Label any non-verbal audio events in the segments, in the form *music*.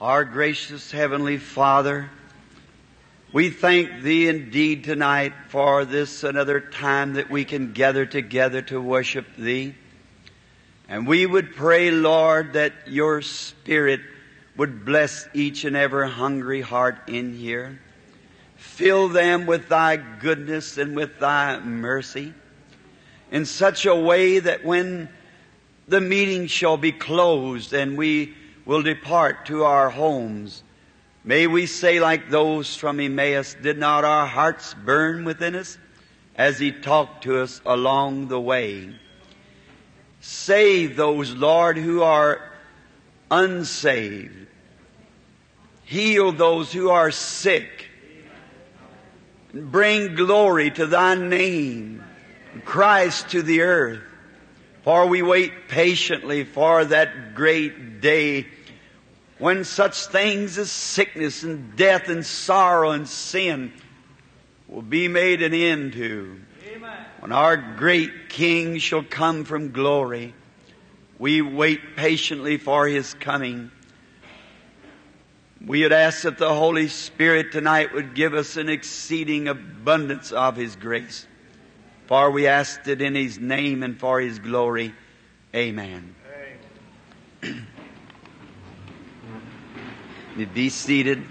Our gracious Heavenly Father, we thank Thee indeed tonight for this another time that we can gather together to worship Thee. And we would pray, Lord, that Your Spirit would bless each and every hungry heart in here. Fill them with Thy goodness and with Thy mercy in such a way that when the meeting shall be closed and we will depart to our homes, may we say like those from Emmaus, did not our hearts burn within us as He talked to us along the way? Save those, Lord, who are unsaved. Heal those who are sick. Bring glory to Thy name. Christ to the earth. For we wait patiently for that great day when such things as sickness and death and sorrow and sin will be made an end to. Amen. When our great King shall come from glory, we wait patiently for His coming. We had asked that the Holy Spirit tonight would give us an exceeding abundance of His grace. For we asked it in His name and for His glory. Amen. Amen. *clears throat* you be seated.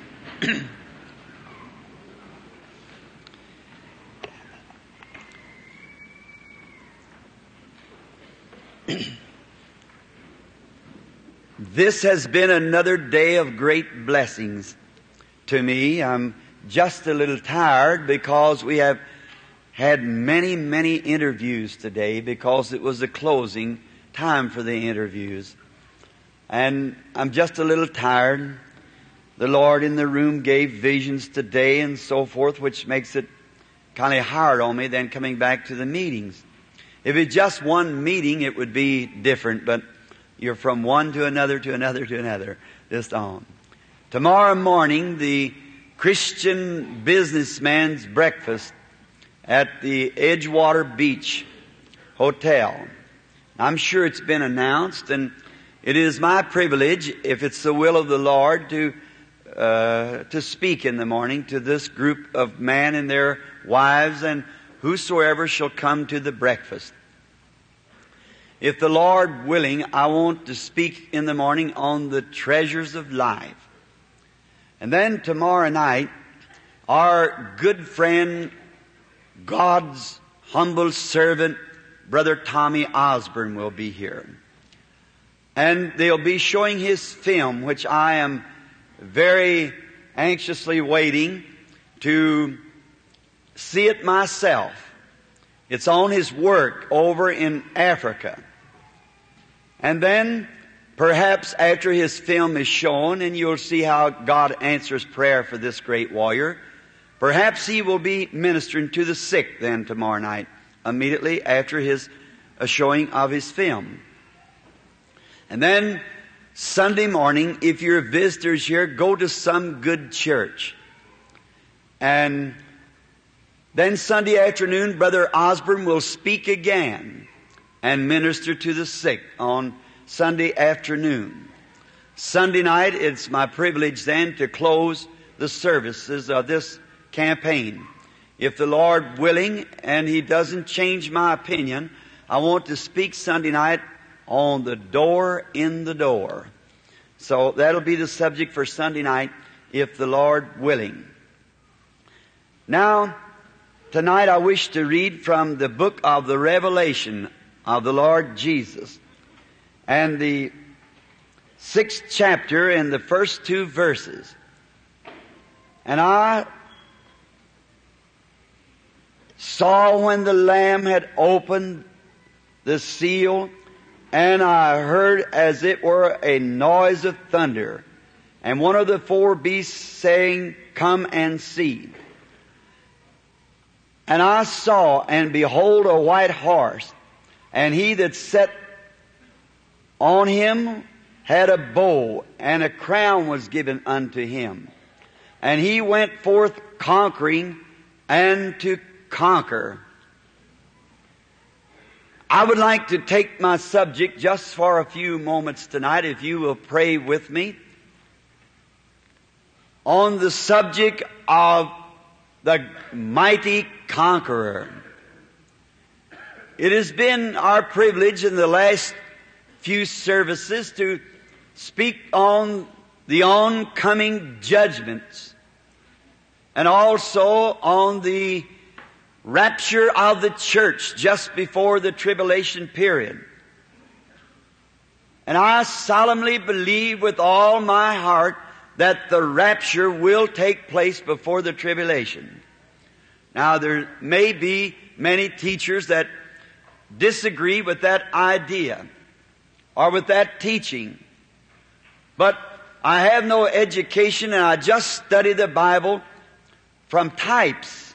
this has been another day of great blessings to me. I'm just a little tired because we have had many, many interviews today because it was the closing time for the interviews. And I'm just a little tired. The Lord in the room gave visions today and so forth, which makes it kind of hard on me than coming back to the meetings. If it's just one meeting, it would be different, but you're from one to another to another to another, just on. Tomorrow morning, the Christian businessman's breakfast at the Edgewater Beach Hotel. I'm sure it's been announced, and it is my privilege, if it's the will of the Lord, to uh, to speak in the morning to this group of men and their wives and whosoever shall come to the breakfast. If the Lord willing, I want to speak in the morning on the treasures of life. And then tomorrow night, our good friend God's humble servant, Brother Tommy Osborn, will be here. And they'll be showing his film, which I am very anxiously waiting to see it myself. It's on his work over in Africa. And then, perhaps after his film is shown, and you'll see how God answers prayer for this great warrior, Perhaps he will be ministering to the sick then tomorrow night, immediately after his a showing of his film. And then Sunday morning, if you're visitors here, go to some good church. And then Sunday afternoon, Brother Osborn will speak again and minister to the sick on Sunday afternoon. Sunday night, it's my privilege then to close the services of this campaign. If the Lord willing and He doesn't change my opinion, I want to speak Sunday night on the door in the door. So that'll be the subject for Sunday night if the Lord willing. Now, tonight I wish to read from the book of the Revelation of the Lord Jesus and the sixth chapter and the first two verses. And I saw when the Lamb had opened the seal, and I heard as it were a noise of thunder, and one of the four beasts saying, Come and see. And I saw, and behold, a white horse, and he that sat on him had a bow, and a crown was given unto him. And he went forth conquering and to conquer. I would like to take my subject just for a few moments tonight, if you will pray with me. on the subject of the mighty conqueror. It has been our privilege in the last few services to speak on the oncoming judgments and also on the rapture of the church just before the tribulation period. And I solemnly believe with all my heart that the rapture will take place before the tribulation. Now there may be many teachers that disagree with that idea or with that teaching. But I have no education and I just study the Bible from types.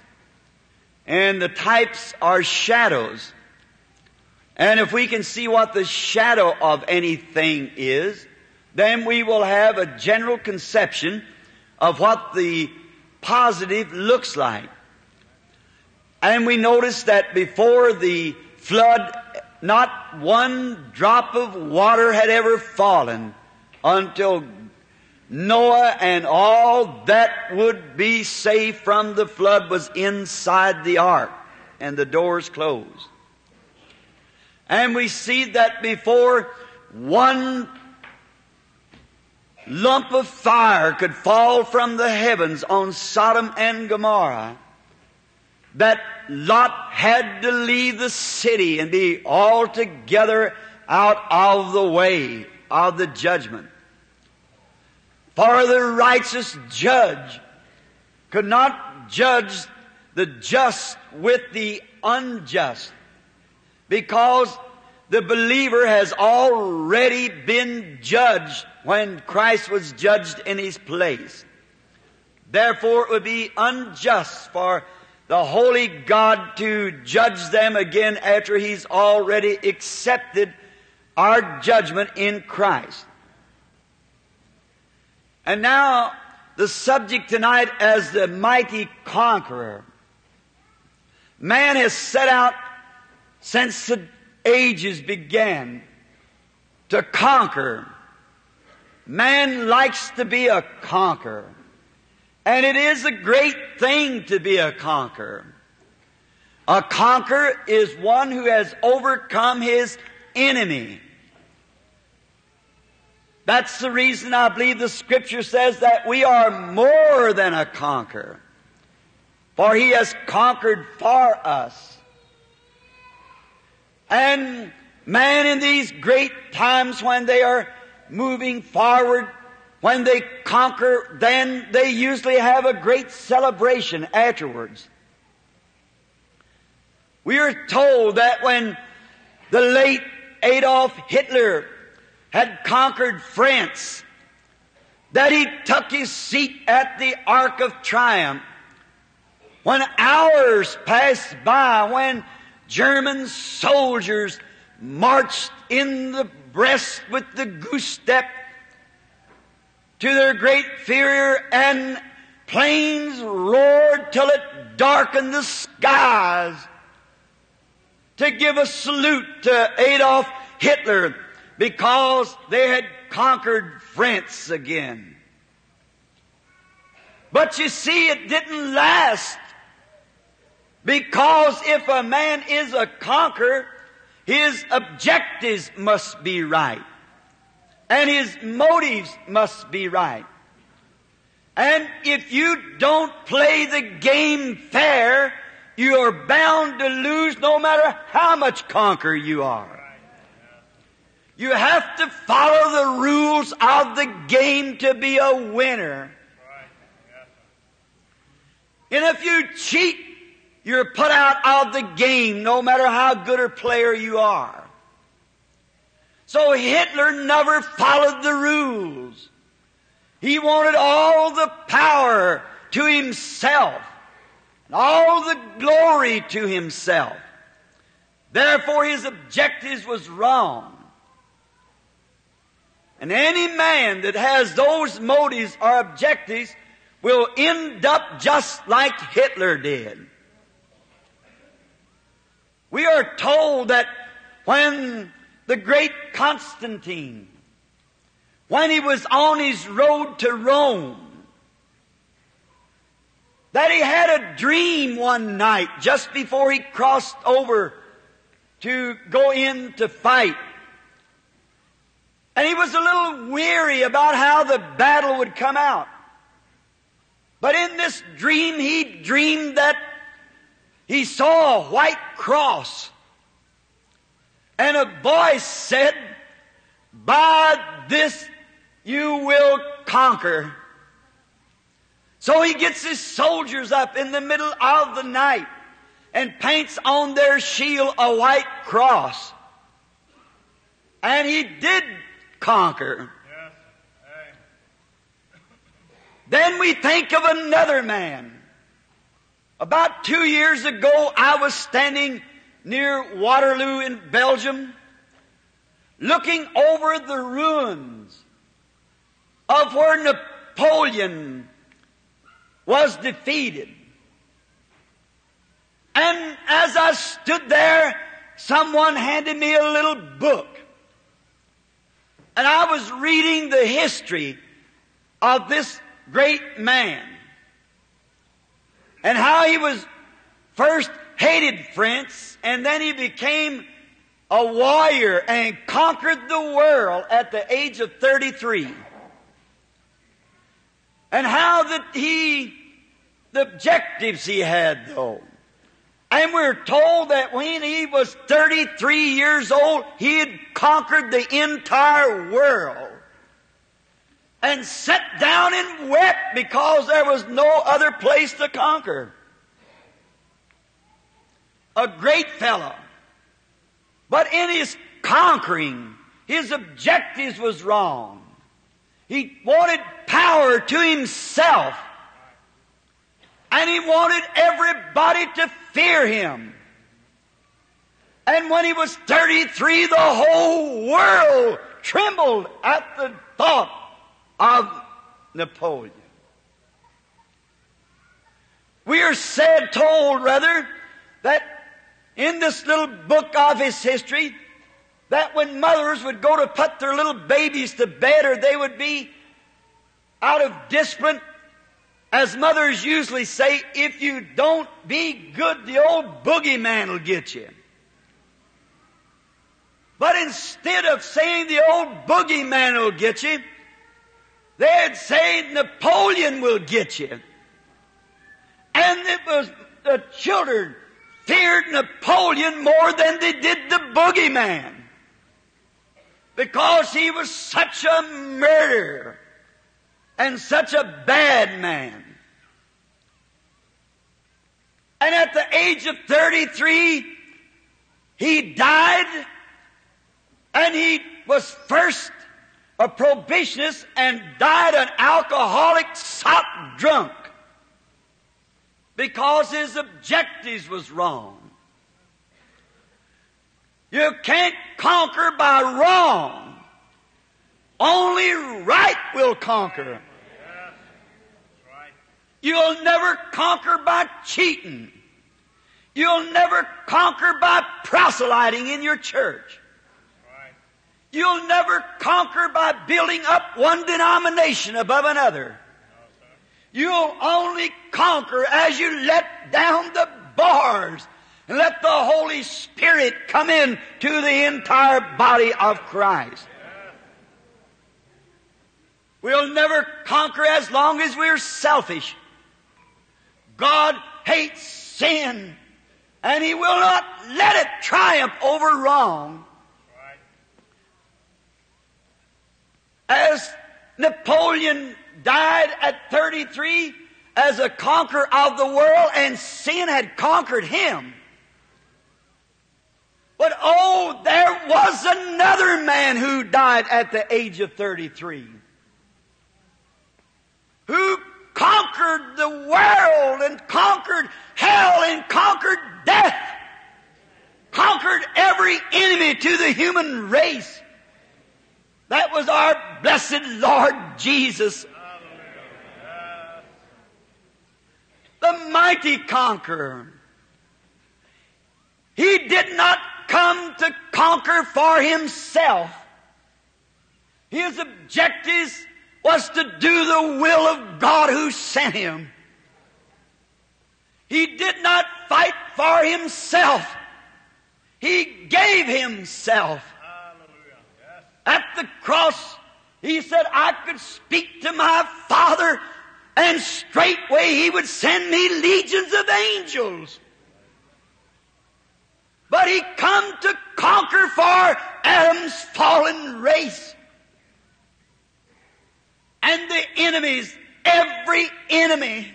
And the types are shadows. And if we can see what the shadow of anything is, then we will have a general conception of what the positive looks like. And we notice that before the flood, not one drop of water had ever fallen until Noah and all that would be saved from the flood was inside the ark and the doors closed. And we see that before one lump of fire could fall from the heavens on Sodom and Gomorrah, that Lot had to leave the city and be altogether out of the way of the judgment. For the righteous judge could not judge the just with the unjust because the believer has already been judged when Christ was judged in his place. Therefore, it would be unjust for the holy God to judge them again after he's already accepted our judgment in Christ. And now, the subject tonight as the mighty conqueror. Man has set out since the ages began to conquer. Man likes to be a conqueror. And it is a great thing to be a conqueror. A conqueror is one who has overcome his enemy. That's the reason I believe the scripture says that we are more than a conqueror. For he has conquered for us. And man, in these great times when they are moving forward, when they conquer, then they usually have a great celebration afterwards. We are told that when the late Adolf Hitler had conquered France, that he took his seat at the Arc of Triumph. When hours passed by, when German soldiers marched in the breast with the goose step to their great fear and planes roared till it darkened the skies to give a salute to Adolf Hitler because they had conquered France again. But you see, it didn't last because if a man is a conqueror, his objectives must be right. And his motives must be right. And if you don't play the game fair, you are bound to lose no matter how much conqueror you are. You have to follow the rules of the game to be a winner. And if you cheat you're put out of the game no matter how good a player you are. So Hitler never followed the rules. He wanted all the power to himself, and all the glory to himself. Therefore his objectives was wrong. And any man that has those motives or objectives will end up just like Hitler did. We are told that when the great Constantine, when he was on his road to Rome, that he had a dream one night just before he crossed over to go in to fight. And he was a little weary about how the battle would come out. But in this dream, he dreamed that he saw a white cross. And a voice said, by this you will conquer. So he gets his soldiers up in the middle of the night and paints on their shield a white cross. And he did conquer. Then we think of another man. About two years ago, I was standing near Waterloo in Belgium, looking over the ruins of where Napoleon was defeated. And as I stood there, someone handed me a little book. And I was reading the history of this great man. And how he was first hated France and then he became a warrior and conquered the world at the age of 33 and how that he, the objectives he had though. And we're told that when he was 33 years old, he had conquered the entire world. And sat down and wept because there was no other place to conquer. A great fellow. But in his conquering, his objectives was wrong. He wanted power to himself. And he wanted everybody to fear him. And when he was 33, the whole world trembled at the thought of Napoleon. We are said, told rather, that in this little book of his history, that when mothers would go to put their little babies to bed or they would be out of discipline, as mothers usually say, if you don't be good, the old boogeyman will get you. But instead of saying the old boogeyman will get you, they'd say Napoleon will get you. And it was the children feared Napoleon more than they did the boogeyman because he was such a murderer and such a bad man. And at the age of 33, he died and he was first a prohibitionist and died an alcoholic, sot drunk because his objectives was wrong. You can't conquer by wrong. Only right will conquer. You'll never conquer by cheating. You'll never conquer by proselyting in your church. You'll never conquer by building up one denomination above another. You'll only conquer as you let down the bars and let the Holy Spirit come in to the entire body of Christ. We'll never conquer as long as we're selfish. God hates sin and He will not let it triumph over wrong. As Napoleon died at 33 as a conqueror of the world and sin had conquered him. But oh, there was another man who died at the age of 33. Who conquered the world and conquered hell and conquered death. Conquered every enemy to the human race. That was our blessed Lord Jesus. The mighty conqueror. He did not come to conquer for himself. His objective was to do the will of God who sent him. He did not fight for himself. He gave himself. At the cross, he said, I could speak to my Father and straightway he would send me legions of angels. But he come to conquer for Adam's fallen race. And the enemies, every enemy.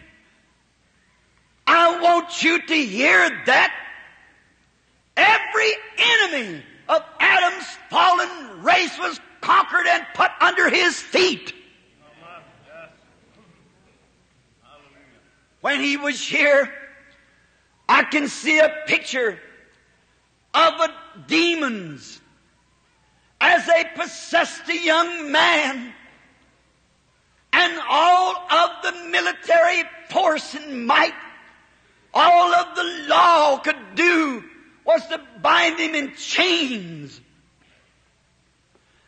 I want you to hear that. Every enemy of Adam's fallen race was conquered and put under his feet. When he was here, I can see a picture of the demons as they possessed a young man and all of the military force and might, all of the law could do was to bind him in chains.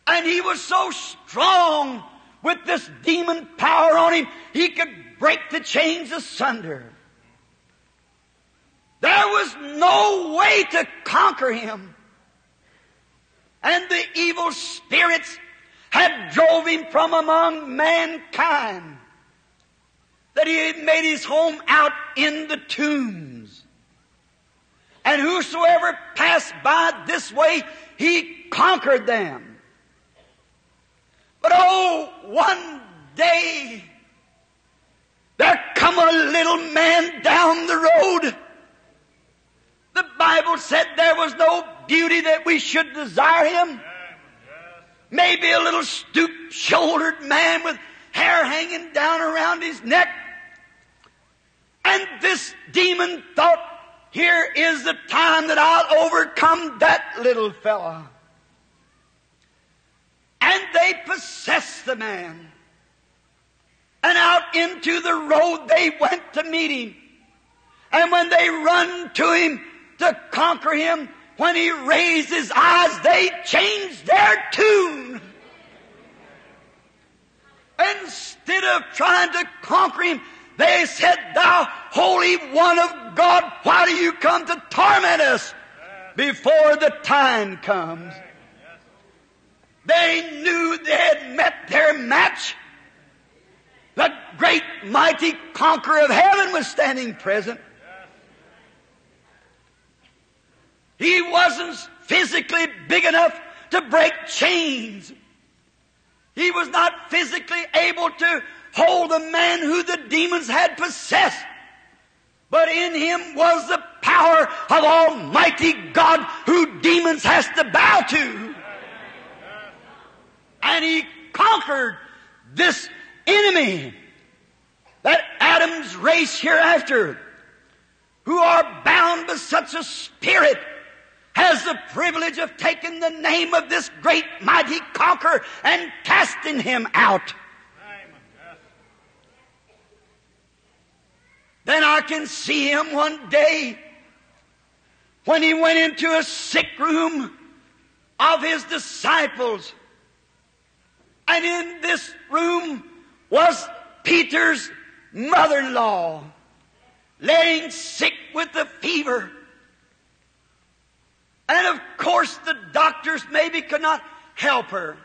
And he was so strong with this demon power on him, he could break the chains asunder. There was no way to conquer him. And the evil spirits had drove him from among mankind. That he had made his home out in the tombs. And whosoever passed by this way, he conquered them. But oh, one day, there come a little man down the road. The Bible said there was no beauty that we should desire him. Maybe a little stoop-shouldered man with hair hanging down around his neck. And this demon thought, here is the time that I'll overcome that little fella. And they possessed the man. And out into the road they went to meet him. And when they run to him to conquer him, when he raised his eyes, they changed their tune. Instead of trying to conquer him, they said, Thou Holy One of God, why do you come to torment us before the time comes? They knew they had met their match. The great mighty conqueror of heaven was standing present. He wasn't physically big enough to break chains. He was not physically able to hold the man who the demons had possessed. But in him was the power of Almighty God who demons has to bow to. And he conquered this enemy that Adam's race hereafter, who are bound by such a spirit, has the privilege of taking the name of this great mighty conqueror and casting him out. Then I can see him one day when he went into a sick room of his disciples. And in this room was Peter's mother-in-law laying sick with the fever. And of course the doctors maybe could not help her.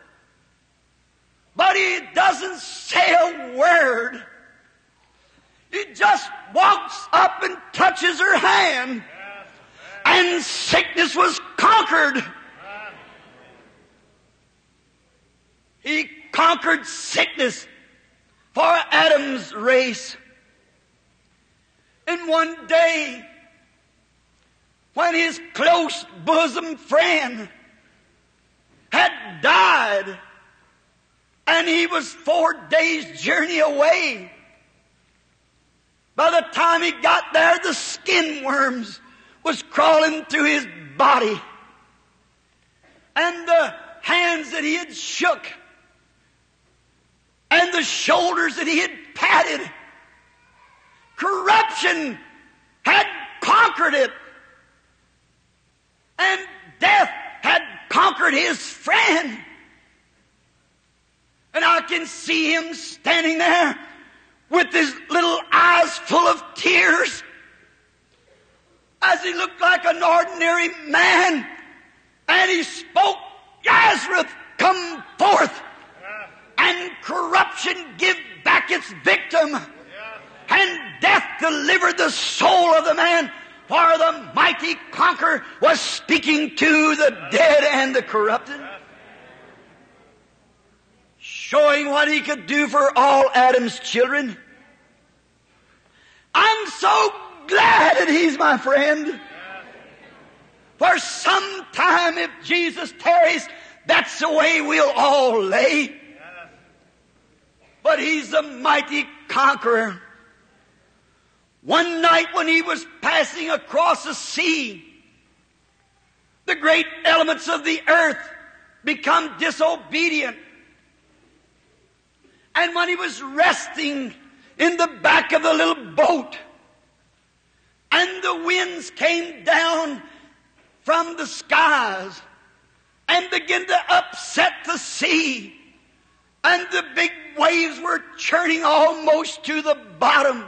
But he doesn't say a word. He just walks up and touches her hand. And sickness was conquered. He conquered sickness for Adam's race. And one day, when his close bosom friend had died, and he was four days' journey away, by the time he got there, the skin worms was crawling through his body. And the hands that he had shook and the shoulders that he had patted. Corruption had conquered it. And death had conquered his friend. And I can see him standing there with his little eyes full of tears as he looked like an ordinary man. And he spoke, Lazarus, come forth. And corruption give back its victim. And death delivered the soul of the man. For the mighty conqueror was speaking to the dead and the corrupted. Showing what he could do for all Adam's children. I'm so glad that he's my friend. For some time, if Jesus tarries, that's the way we'll all lay. But he's the mighty conqueror. One night when he was passing across the sea, the great elements of the earth become disobedient. And when he was resting in the back of the little boat, and the winds came down from the skies and began to upset the sea. And the big waves were churning almost to the bottom.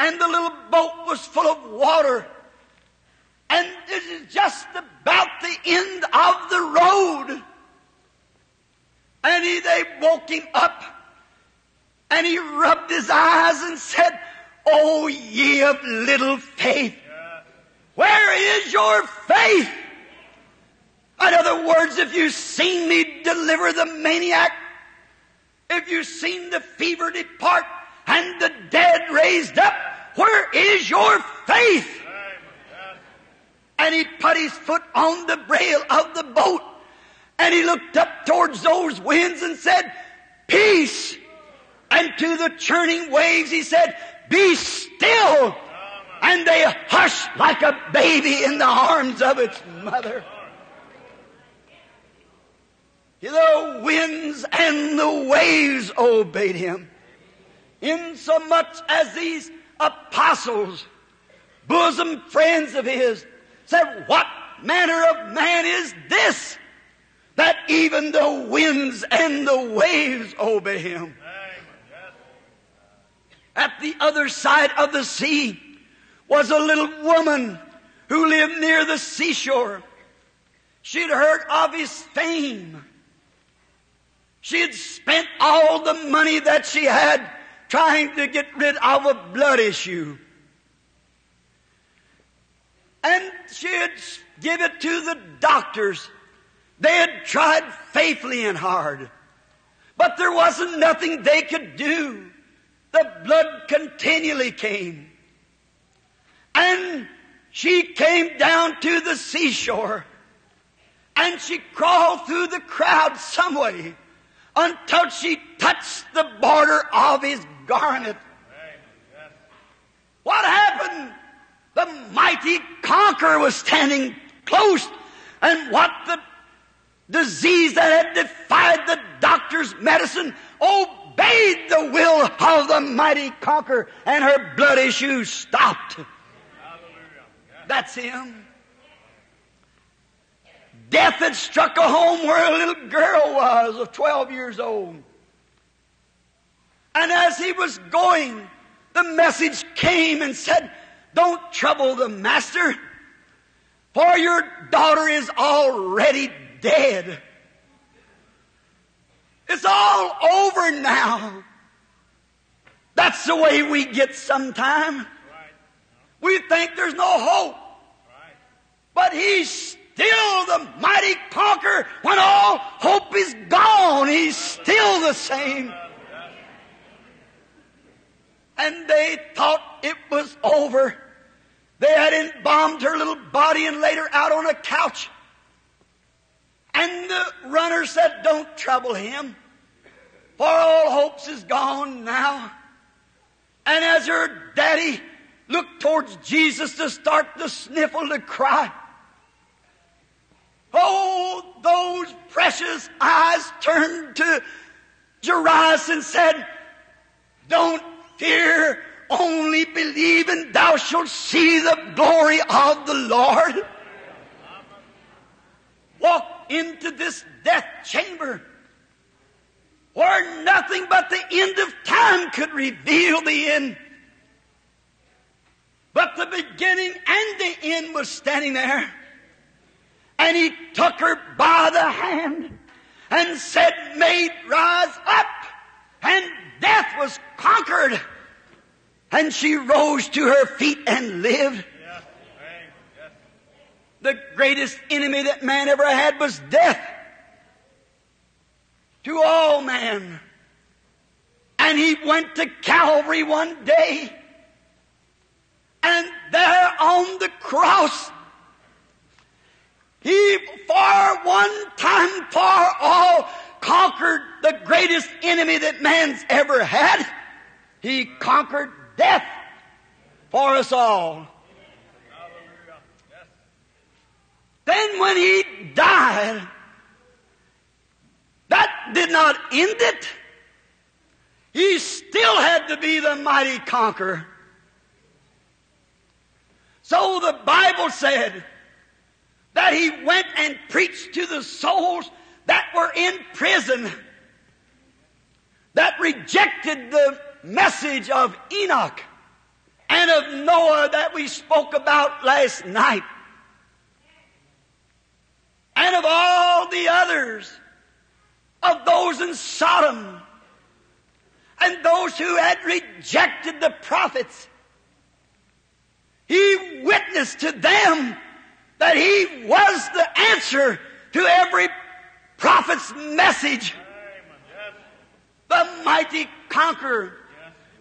And the little boat was full of water. And this is just about the end of the road. And he, they woke him up. And he rubbed his eyes and said, Oh, ye of little faith, where is your faith? In other words, if you've seen me deliver the maniac, if you've seen the fever depart and the dead raised up, where is your faith? And he put his foot on the rail of the boat and he looked up towards those winds and said, Peace! And to the churning waves he said, Be still! And they hushed like a baby in the arms of its mother. The winds and the waves obeyed him. Insomuch as these apostles, bosom friends of his, said, What manner of man is this? That even the winds and the waves obey him. At the other side of the sea was a little woman who lived near the seashore. She'd heard of his fame. She had spent all the money that she had trying to get rid of a blood issue. And she had given it to the doctors. They had tried faithfully and hard. But there wasn't nothing they could do. The blood continually came. And she came down to the seashore. And she crawled through the crowd some way until she touched the border of his garment. What happened? The mighty conqueror was standing close, and what the disease that had defied the doctor's medicine obeyed the will of the mighty conqueror, and her blood issue stopped. That's him. Death had struck a home where a little girl was of 12 years old. And as he was going, the message came and said, Don't trouble the master, for your daughter is already dead. It's all over now. That's the way we get sometime. We think there's no hope. But he's still the mighty conqueror when all hope is gone. He's still the same. And they thought it was over. They had embalmed her little body and laid her out on a couch. And the runner said, Don't trouble him, for all hopes is gone now. And as her daddy looked towards Jesus to start to sniffle, to cry, Oh, those precious eyes turned to Jairus and said, Don't fear, only believe and thou shalt see the glory of the Lord. Walk into this death chamber where nothing but the end of time could reveal the end. But the beginning and the end was standing there. And he took her by the hand and said, Maid, rise up. And death was conquered. And she rose to her feet and lived. The greatest enemy that man ever had was death. To all man. And he went to Calvary one day. And there on the cross, he for one time for all conquered the greatest enemy that man's ever had. He conquered death for us all. Then when he died, that did not end it. He still had to be the mighty conqueror. So the Bible said that he went and preached to the souls that were in prison that rejected the message of Enoch and of Noah that we spoke about last night and of all the others of those in Sodom and those who had rejected the prophets. He witnessed to them that he was the answer to every prophet's message. The mighty conqueror.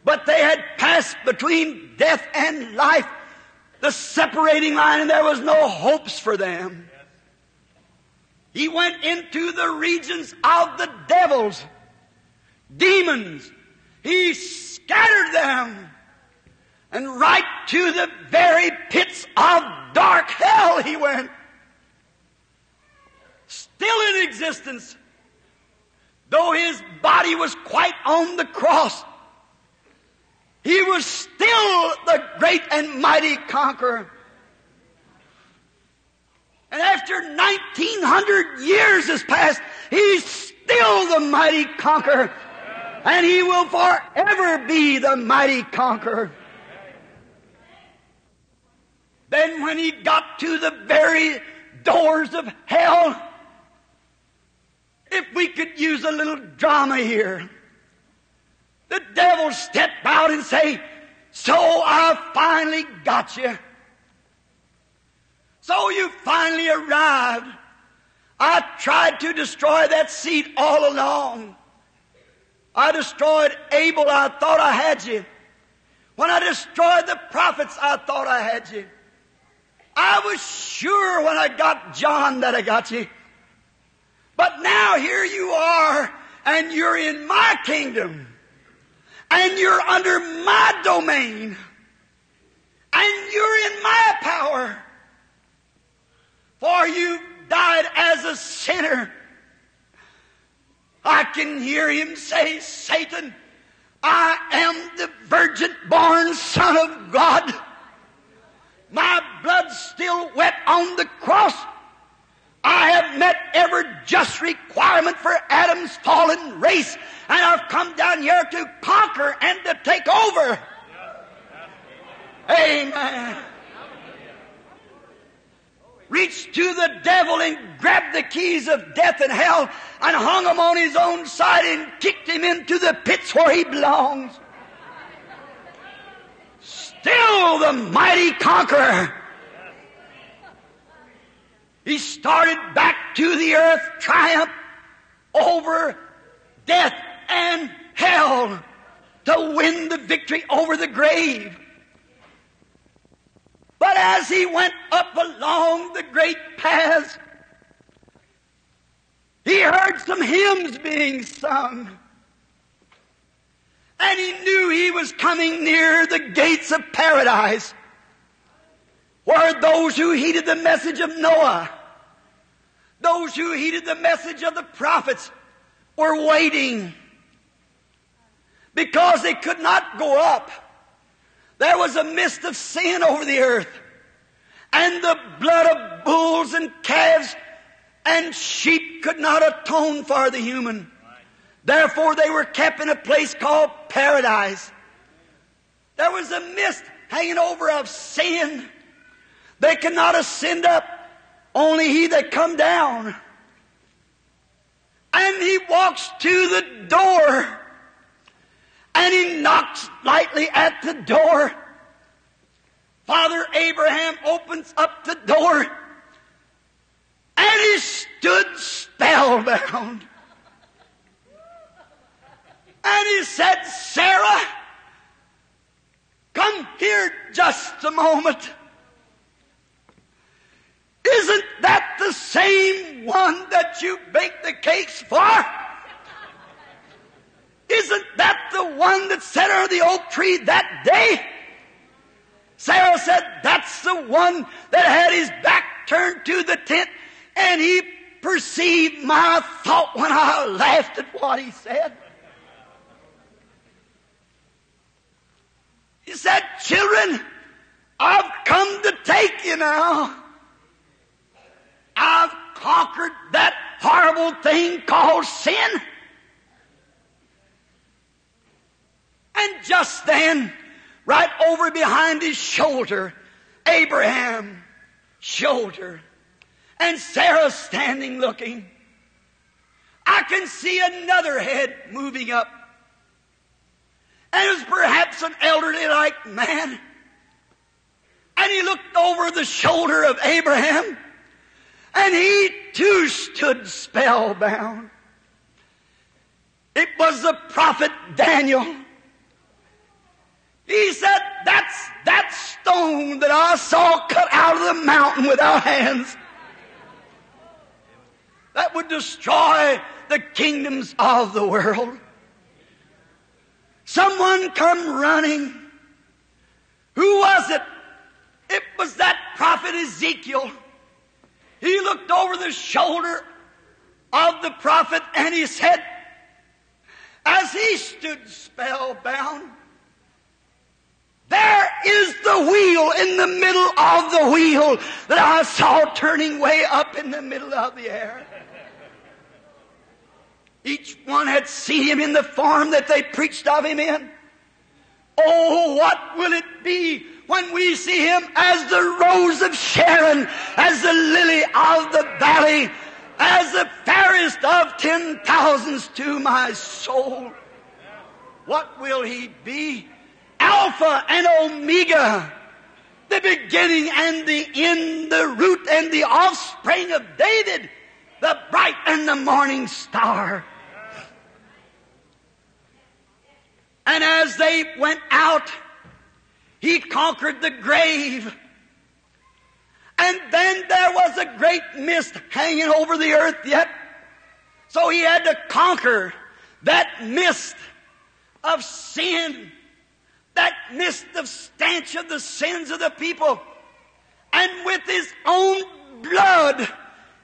But they had passed between death and life, the separating line, and there was no hopes for them. He went into the regions of the devils, demons. He scattered them. And right to the very pits of dark hell he went. Still in existence. Though his body was quite on the cross, he was still the great and mighty conqueror. And after 1900 years has passed, he's still the mighty conqueror. And he will forever be the mighty conqueror. Then when he got to the very doors of hell, if we could use a little drama here, the devil stepped out and say, so I finally got you. So you finally arrived. I tried to destroy that seed all along. I destroyed Abel, I thought I had you. When I destroyed the prophets, I thought I had you. I was sure when I got John that I got you. But now here you are, and you're in my kingdom. And you're under my domain. And you're in my power. For you died as a sinner. I can hear him say, Satan, I am the virgin born Son of God. My blood's still wet on the cross. I have met every just requirement for Adam's fallen race, and I've come down here to conquer and to take over. Amen. Reached to the devil and grabbed the keys of death and hell and hung him on his own side and kicked him into the pits where he belongs still the mighty conqueror. He started back to the earth triumph over death and hell to win the victory over the grave. But as he went up along the great paths, he heard some hymns being sung. And he knew he was coming near the gates of paradise, where those who heeded the message of Noah, those who heeded the message of the prophets, were waiting because they could not go up. There was a mist of sin over the earth, and the blood of bulls and calves and sheep could not atone for the human. Therefore, they were kept in a place called paradise. There was a mist hanging over of sin. They cannot ascend up, only he that come down. And he walks to the door, and he knocks lightly at the door. Father Abraham opens up the door, and he stood spellbound. And he said, Sarah, come here just a moment. Isn't that the same one that you baked the cakes for? Isn't that the one that sat under the oak tree that day? Sarah said, That's the one that had his back turned to the tent and he perceived my thought when I *laughs* laughed at what he said. He said, Children, I've come to take you now. I've conquered that horrible thing called sin. And just then, right over behind his shoulder, Abraham shoulder, and Sarah standing looking. I can see another head moving up. And it was perhaps an elderly like man. And he looked over the shoulder of Abraham and he too stood spellbound. It was the prophet Daniel. He said, That's that stone that I saw cut out of the mountain without hands. That would destroy the kingdoms of the world. Someone come running. Who was it? It was that prophet Ezekiel. He looked over the shoulder of the prophet and he said, as he stood spellbound, there is the wheel in the middle of the wheel that I saw turning way up in the middle of the air. Each one had seen him in the form that they preached of him in. Oh, what will it be when we see him as the rose of Sharon, as the lily of the valley, as the fairest of ten thousands to my soul. What will he be? Alpha and Omega, the beginning and the end, the root and the offspring of David, the bright and the morning star. And as they went out, he conquered the grave. And then there was a great mist hanging over the earth yet. So he had to conquer that mist of sin, that mist of stench of the sins of the people. And with his own blood,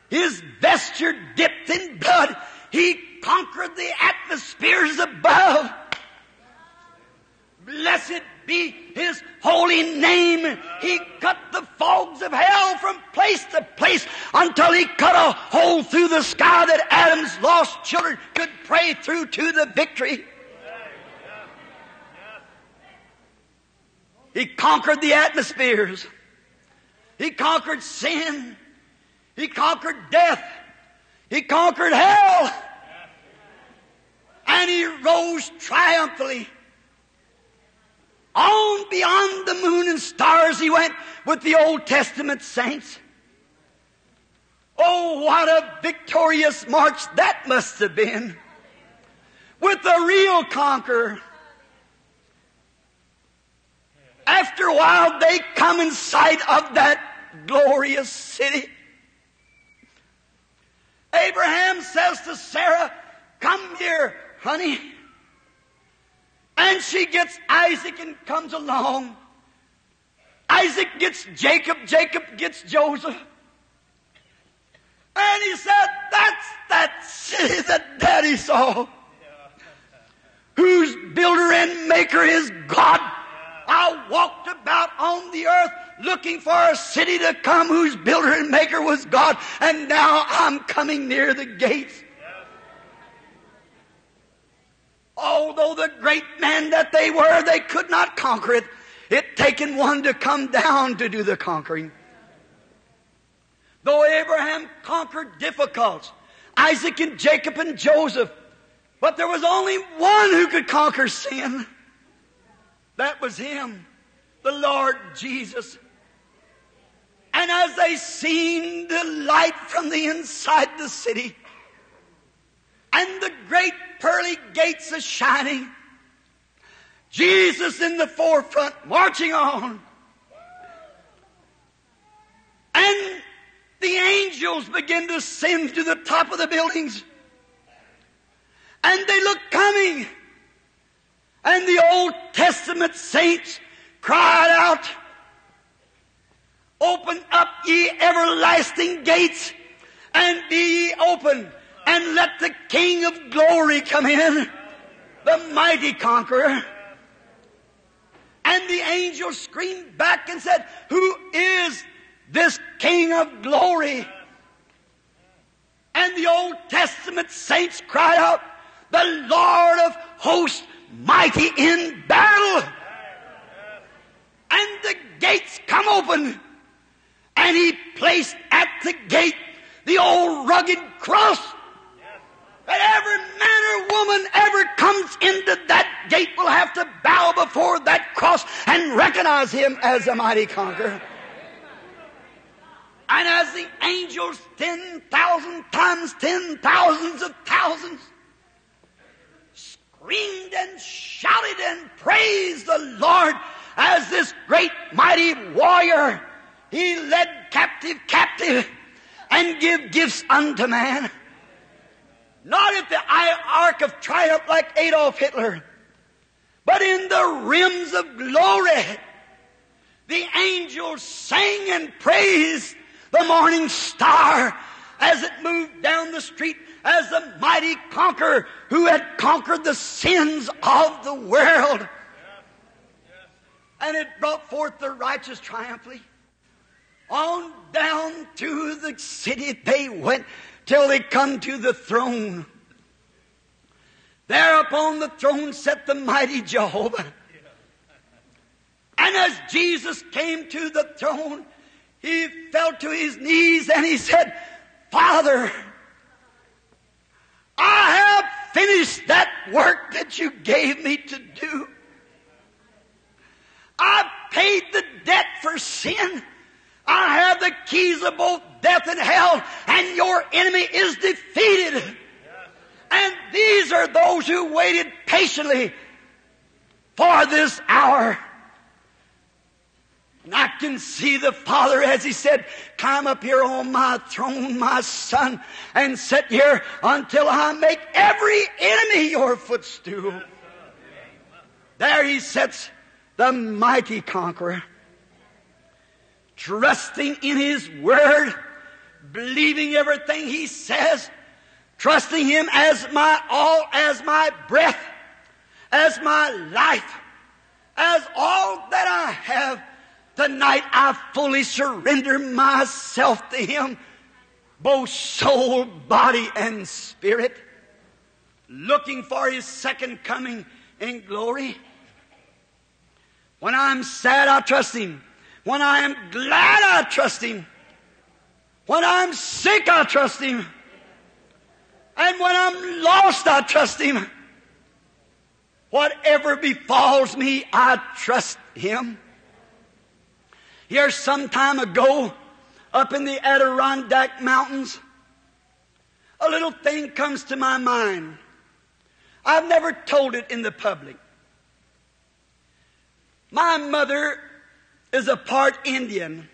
his vesture dipped in blood, he conquered the atmospheres above. Blessed be His holy name. He cut the fogs of hell from place to place until He cut a hole through the sky that Adam's lost children could pray through to the victory. He conquered the atmospheres. He conquered sin. He conquered death. He conquered hell. And he rose triumphantly on beyond the moon and stars he went with the Old Testament saints. Oh, what a victorious march that must have been. With the real conqueror. After a while, they come in sight of that glorious city. Abraham says to Sarah, Come here, honey. And she gets Isaac and comes along. Isaac gets Jacob, Jacob gets Joseph. And he said, That's that city that daddy saw. Whose builder and maker is God. I walked about on the earth looking for a city to come whose builder and maker was God, and now I'm coming near the gates. Although the great men that they were, they could not conquer it. It taken one to come down to do the conquering. Though Abraham conquered difficulties, Isaac and Jacob and Joseph, but there was only one who could conquer sin. That was him, the Lord Jesus. And as they seen the light from the inside the city, and the great pearly gates a shining, Jesus in the forefront, marching on. And the angels begin to ascend to the top of the buildings. And they look coming. And the Old Testament saints cried out, Open up ye everlasting gates, and be ye open, and let the King of glory come in, the mighty conqueror. And the angel screamed back and said, Who is this King of glory? And the Old Testament saints cried out, The Lord of hosts, mighty in battle. And the gates come open. And he placed at the gate the old rugged cross that every man or woman ever comes into that gate will have to bow before that cross and recognize him as a mighty conqueror. And as the angels, ten thousand times ten thousands of thousands, screamed and shouted and praised the Lord as this great mighty warrior, he led captive captive and give gifts unto man. Not at the Ark of Triumph like Adolf Hitler, but in the rims of glory. The angels sang and praised the morning star as it moved down the street as the mighty conqueror who had conquered the sins of the world. And it brought forth the righteous triumphantly. On down to the city they went till they come to the throne. There upon the throne sat the mighty Jehovah. And as Jesus came to the throne, he fell to his knees and he said, Father, I have finished that work that you gave me to do. I paid the debt for sin. I have the keys of both death and hell, and your enemy is defeated. And these are those who waited patiently for this hour. And I can see the Father as He said, Climb up here on my throne, my Son, and sit here until I make every enemy your footstool. There He sits, the mighty conqueror trusting in His Word, believing everything He says, trusting Him as my all, as my breath, as my life, as all that I have. Tonight I fully surrender myself to Him, both soul, body, and spirit, looking for His second coming in glory. When I'm sad, I trust Him. When I am glad, I trust Him. When I'm sick, I trust Him. And when I'm lost, I trust Him. Whatever befalls me, I trust Him. Here, some time ago, up in the Adirondack Mountains, a little thing comes to my mind. I've never told it in the public. My mother is a part Indian.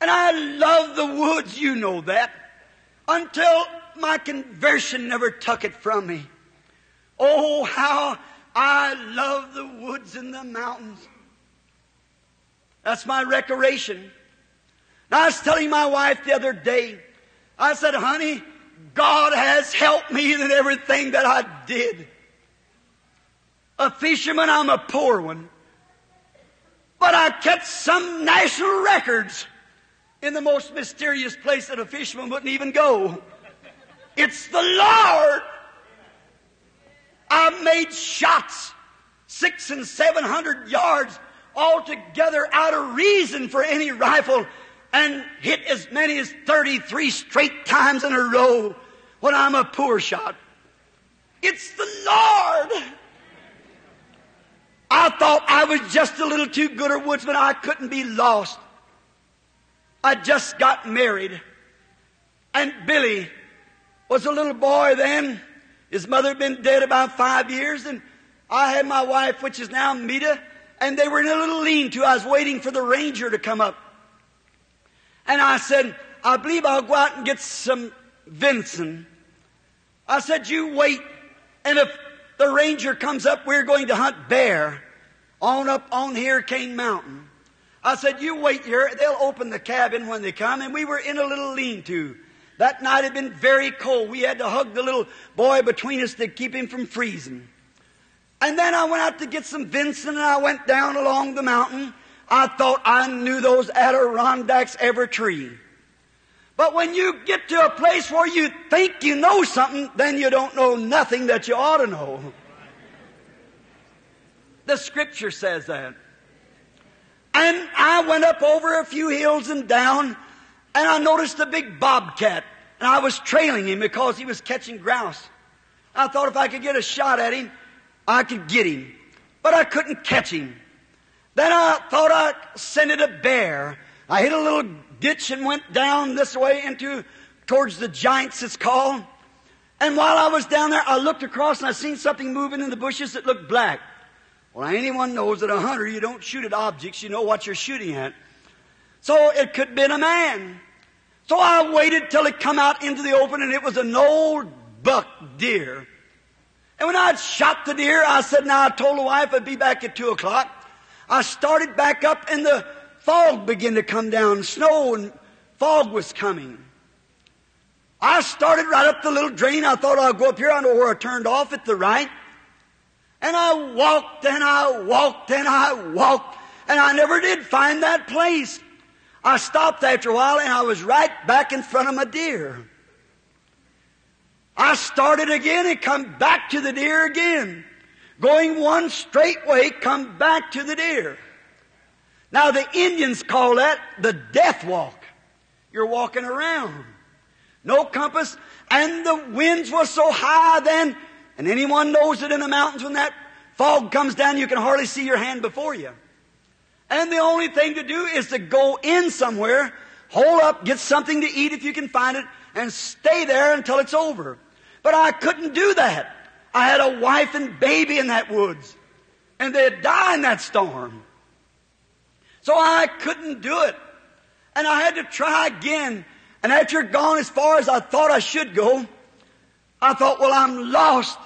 And I love the woods, you know that, until my conversion never took it from me. Oh, how I love the woods and the mountains. That's my recreation. I was telling my wife the other day, I said, honey, God has helped me in everything that I did. A fisherman, I'm a poor one. But I kept some national records in the most mysterious place that a fisherman wouldn't even go. It's the Lord. I've made shots six and seven hundred yards altogether out of reason for any rifle and hit as many as 33 straight times in a row when I'm a poor shot. It's the Lord. I thought I was just a little too good a woodsman. I couldn't be lost. I just got married. And Billy was a little boy then. His mother had been dead about five years, and I had my wife, which is now Meda, and they were in a little lean-to. I was waiting for the ranger to come up. And I said, I believe I'll go out and get some venison. I said, you wait, and if the ranger comes up, we're going to hunt bear on up on here, Hurricane Mountain. I said, you wait here. They'll open the cabin when they come. And we were in a little lean-to. That night had been very cold. We had to hug the little boy between us to keep him from freezing. And then I went out to get some venison and I went down along the mountain. I thought I knew those Adirondacks every tree. But when you get to a place where you think you know something, then you don't know nothing that you ought to know. The scripture says that. And I went up over a few hills and down, and I noticed a big bobcat, and I was trailing him because he was catching grouse. I thought if I could get a shot at him, I could get him. But I couldn't catch him. Then I thought I'd scented a bear. I hit a little ditch and went down this way into, towards the giants it's called. And while I was down there, I looked across and I seen something moving in the bushes that looked black. Well, anyone knows that a hunter, you don't shoot at objects, you know what you're shooting at. So it could have been a man. So I waited till it come out into the open and it was an old buck deer. And when I'd shot the deer, I said, now I told the wife I'd be back at two o'clock. I started back up and the fog began to come down. Snow and fog was coming. I started right up the little drain. I thought I'd go up here. I know where I turned off at the right. And I walked and I walked and I walked and I never did find that place. I stopped after a while and I was right back in front of my deer. I started again and come back to the deer again. Going one straight way, come back to the deer. Now the Indians call that the death walk. You're walking around. No compass. And the winds were so high then, and anyone knows that in the mountains when that fog comes down, you can hardly see your hand before you. And the only thing to do is to go in somewhere, hold up, get something to eat if you can find it, and stay there until it's over. But I couldn't do that. I had a wife and baby in that woods, and they'd die in that storm. So I couldn't do it. And I had to try again. And after gone as far as I thought I should go, I thought, well, I'm lost.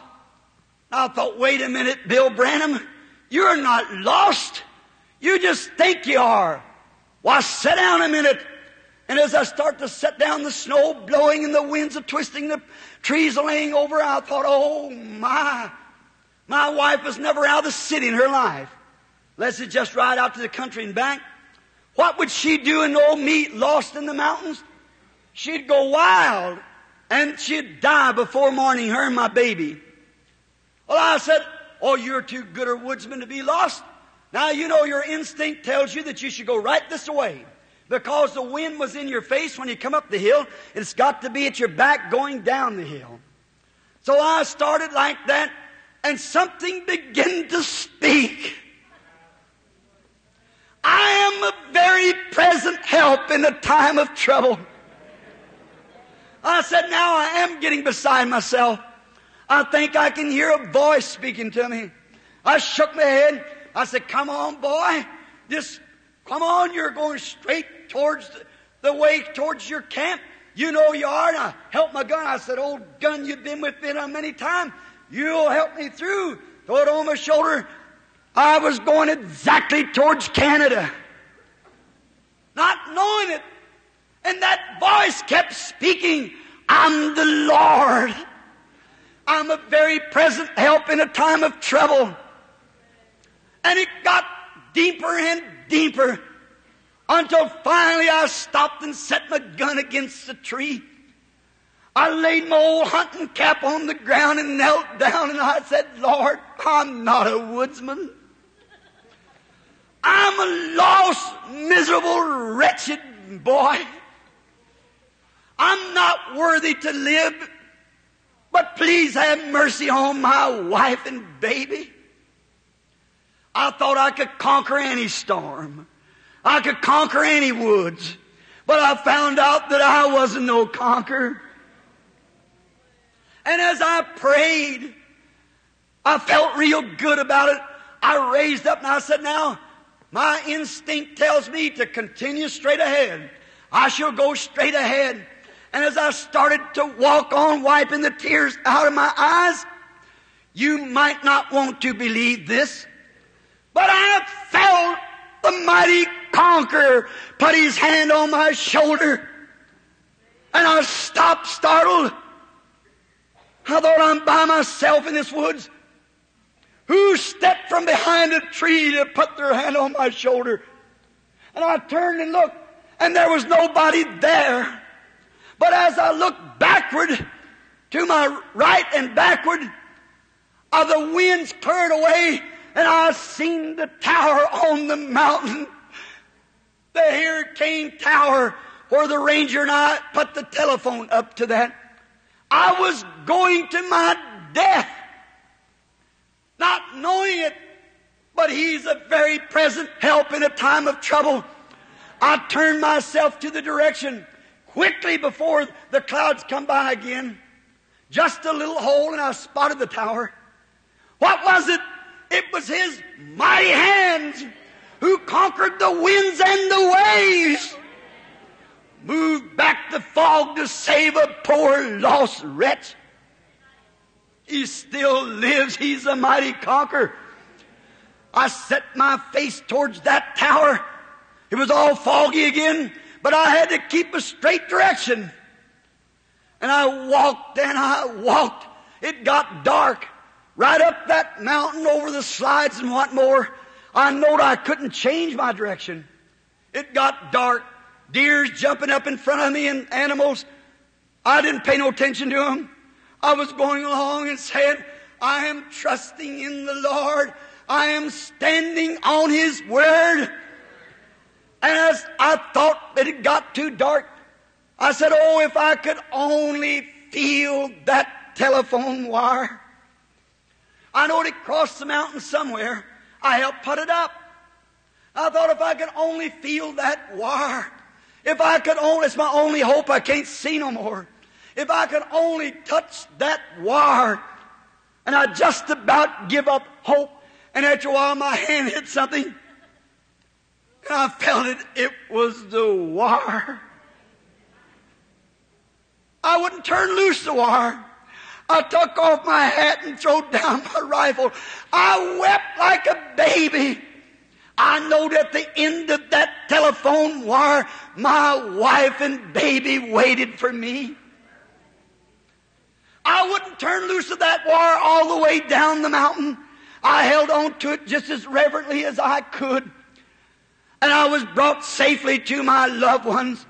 I thought, wait a minute, Bill Branham, you're not lost. You just think you are. Why, sit down a minute. And as I start to set down, the snow blowing and the winds are twisting, the trees are laying over, I thought, oh my, my wife was never out of the city in her life. Let's just ride out to the country and back. What would she do in old me lost in the mountains? She'd go wild and she'd die before morning, her and my baby. Well, I said, Oh, you're too good a woodsman to be lost. Now you know your instinct tells you that you should go right this way. Because the wind was in your face when you come up the hill, it's got to be at your back going down the hill. So I started like that, and something began to speak. I am a very present help in a time of trouble. I said, now I am getting beside myself. I think I can hear a voice speaking to me. I shook my head. I said, come on, boy. Just come on. You're going straight towards the, the way towards your camp. You know you are. And I helped my gun. I said, old gun, you've been with me many times. You'll help me through. Throw it on my shoulder. I was going exactly towards Canada. Not knowing it. And that voice kept speaking, I'm the Lord. I'm a very present help in a time of trouble. And it got deeper and deeper until finally I stopped and set my gun against the tree. I laid my old hunting cap on the ground and knelt down and I said, Lord, I'm not a woodsman. I'm a lost, miserable, wretched boy. I'm not worthy to live, but please have mercy on my wife and baby. I thought I could conquer any storm. I could conquer any woods. But I found out that I wasn't no conqueror. And as I prayed, I felt real good about it. I raised up and I said, now, my instinct tells me to continue straight ahead. I shall go straight ahead. And as I started to walk on, wiping the tears out of my eyes, you might not want to believe this, but I felt the mighty conqueror put his hand on my shoulder. And I stopped startled. I thought I'm by myself in this woods. Who stepped from behind a tree to put their hand on my shoulder? And I turned and looked, and there was nobody there. But as I looked backward, to my right and backward, are the winds cleared away, and I seen the tower on the mountain. The hurricane tower where the ranger and I put the telephone up to that. I was going to my death, not knowing it, but He's a very present help in a time of trouble. I turned myself to the direction quickly before the clouds come by again. Just a little hole and I spotted the tower. What was it? It was His mighty hands who conquered the winds and the waves. Moved back the fog to save a poor lost wretch. He still lives. He's a mighty conqueror. I set my face towards that tower. It was all foggy again, but I had to keep a straight direction. And I walked and I walked. It got dark. Right up that mountain over the slides and what more. I knowed I couldn't change my direction. It got dark. Deers jumping up in front of me and animals. I didn't pay no attention to them. I was going along and said, I am trusting in the Lord. I am standing on His Word. As I thought that it got too dark, I said, Oh, if I could only feel that telephone wire. I know it crossed the mountain somewhere. I helped put it up. I thought if I could only feel that wire, if I could only, it's my only hope, I can't see no more. If I could only touch that wire, and I just about give up hope, and after a while my hand hit something, I felt it, it was the wire. I wouldn't turn loose the wire. I took off my hat and threw down my rifle. I wept like a baby. I know at the end of that telephone wire, my wife and baby waited for me. I wouldn't turn loose of that wire all the way down the mountain. I held on to it just as reverently as I could. And I was brought safely to my loved ones.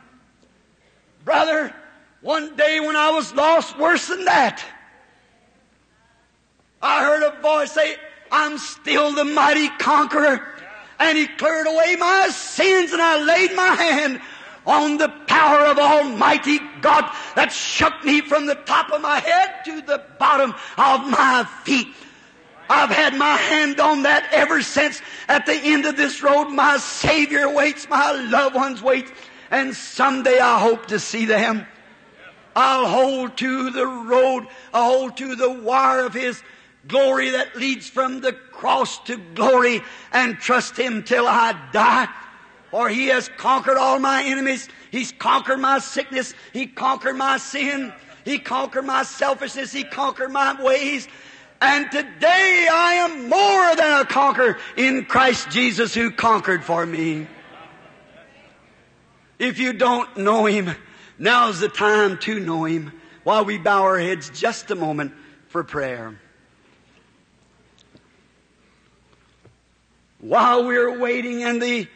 Brother, one day when I was lost, worse than that, I heard a voice say, I'm still the mighty conqueror. And he cleared away my sins and I laid my hand on the power of Almighty God that shook me from the top of my head to the bottom of my feet. I've had my hand on that ever since. At the end of this road, my Savior waits, my loved ones wait, and someday I hope to see them. I'll hold to the road, I'll hold to the wire of His glory that leads from the cross to glory and trust Him till I die. For He has conquered all my enemies. He's conquered my sickness. He conquered my sin. He conquered my selfishness. He conquered my ways. And today I am more than a conqueror in Christ Jesus who conquered for me. If you don't know Him, now's the time to know Him while we bow our heads just a moment for prayer. while we're waiting and the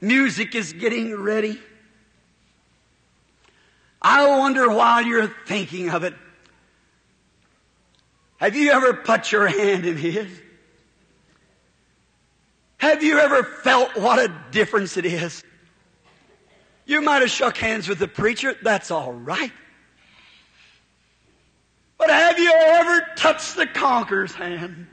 music is getting ready. I wonder while you're thinking of it, have you ever put your hand in His? Have you ever felt what a difference it is? You might have shook hands with the preacher. That's all right. But have you ever touched the conqueror's hand?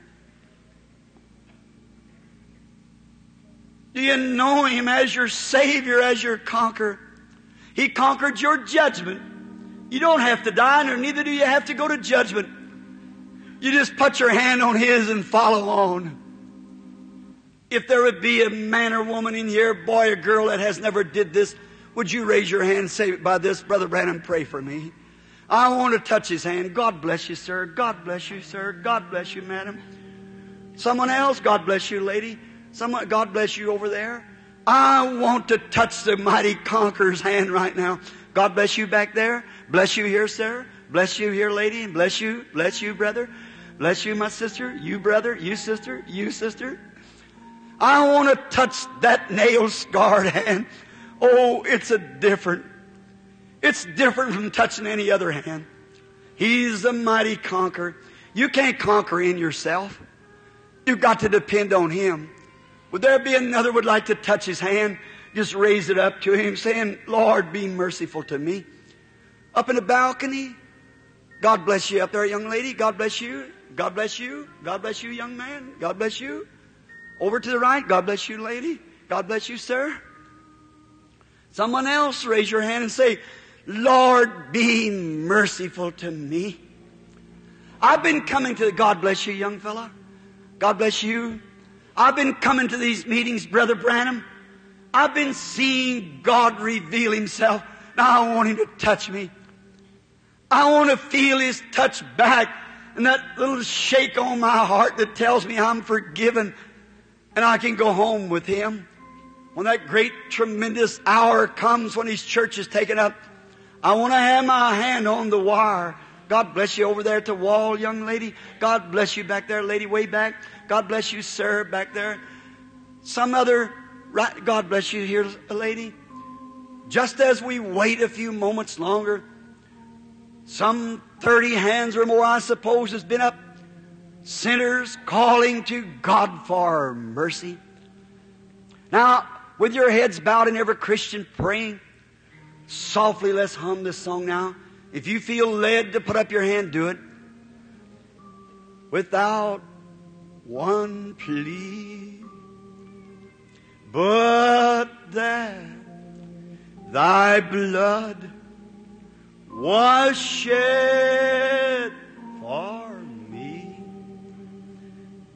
Do you know him as your Savior, as your conqueror? He conquered your judgment. You don't have to die, nor neither do you have to go to judgment. You just put your hand on his and follow on. If there would be a man or woman in here, boy or girl that has never did this, would you raise your hand and say by this, Brother Branham, pray for me? I want to touch his hand. God bless you, sir. God bless you, sir. God bless you, madam. Someone else, God bless you, lady. Someone, God bless you over there. I want to touch the mighty conqueror's hand right now. God bless you back there. Bless you here, sir. Bless you here, lady. Bless you. Bless you, brother. Bless you, my sister. You, brother. You, sister. You, sister. I want to touch that nail scarred hand. Oh, it's a different. It's different from touching any other hand. He's the mighty conqueror. You can't conquer in yourself. You've got to depend on Him. Would there be another would like to touch his hand? Just raise it up to him, saying, Lord, be merciful to me. Up in the balcony, God bless you up there, young lady. God bless you. God bless you. God bless you, young man. God bless you. Over to the right. God bless you, lady. God bless you, sir. Someone else raise your hand and say, Lord, be merciful to me. I've been coming to God bless you, young fella. God bless you. I've been coming to these meetings, Brother Branham. I've been seeing God reveal Himself. Now I want Him to touch me. I want to feel His touch back and that little shake on my heart that tells me I'm forgiven and I can go home with Him. When that great, tremendous hour comes when His church is taken up, I want to have my hand on the wire. God bless you over there at the wall, young lady. God bless you back there, lady, way back. God bless you, sir, back there. Some other, right, God bless you here, lady. Just as we wait a few moments longer, some 30 hands or more, I suppose, has been up. Sinners calling to God for mercy. Now, with your heads bowed and every Christian praying, softly let's hum this song now. If you feel led to put up your hand, do it. Without one plea, but that thy blood was shed for me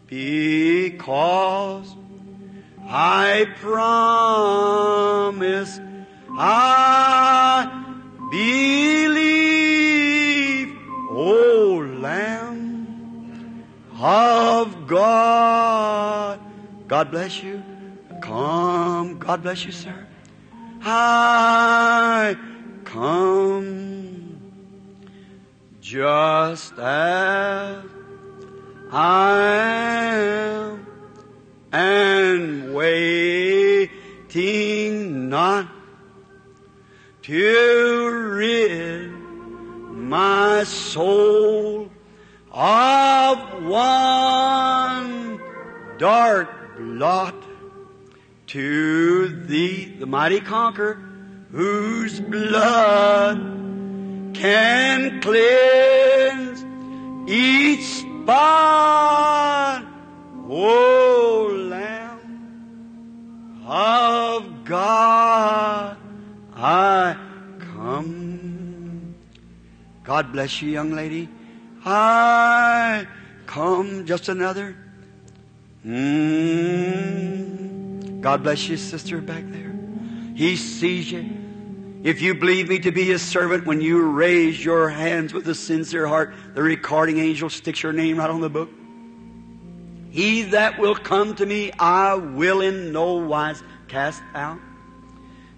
because I promise I believe, O Lamb of God. God bless you. Come. God bless you, sir. I come just as I am and waiting not to rid my soul of one dark blot to thee, the mighty conqueror, whose blood can cleanse each spot. O Lamb of God, I come. God bless you, young lady. I come. Just another. Mm. God bless you, sister, back there. He sees you. If you believe me to be his servant, when you raise your hands with a sincere heart, the recording angel sticks your name right on the book. He that will come to me, I will in no wise cast out.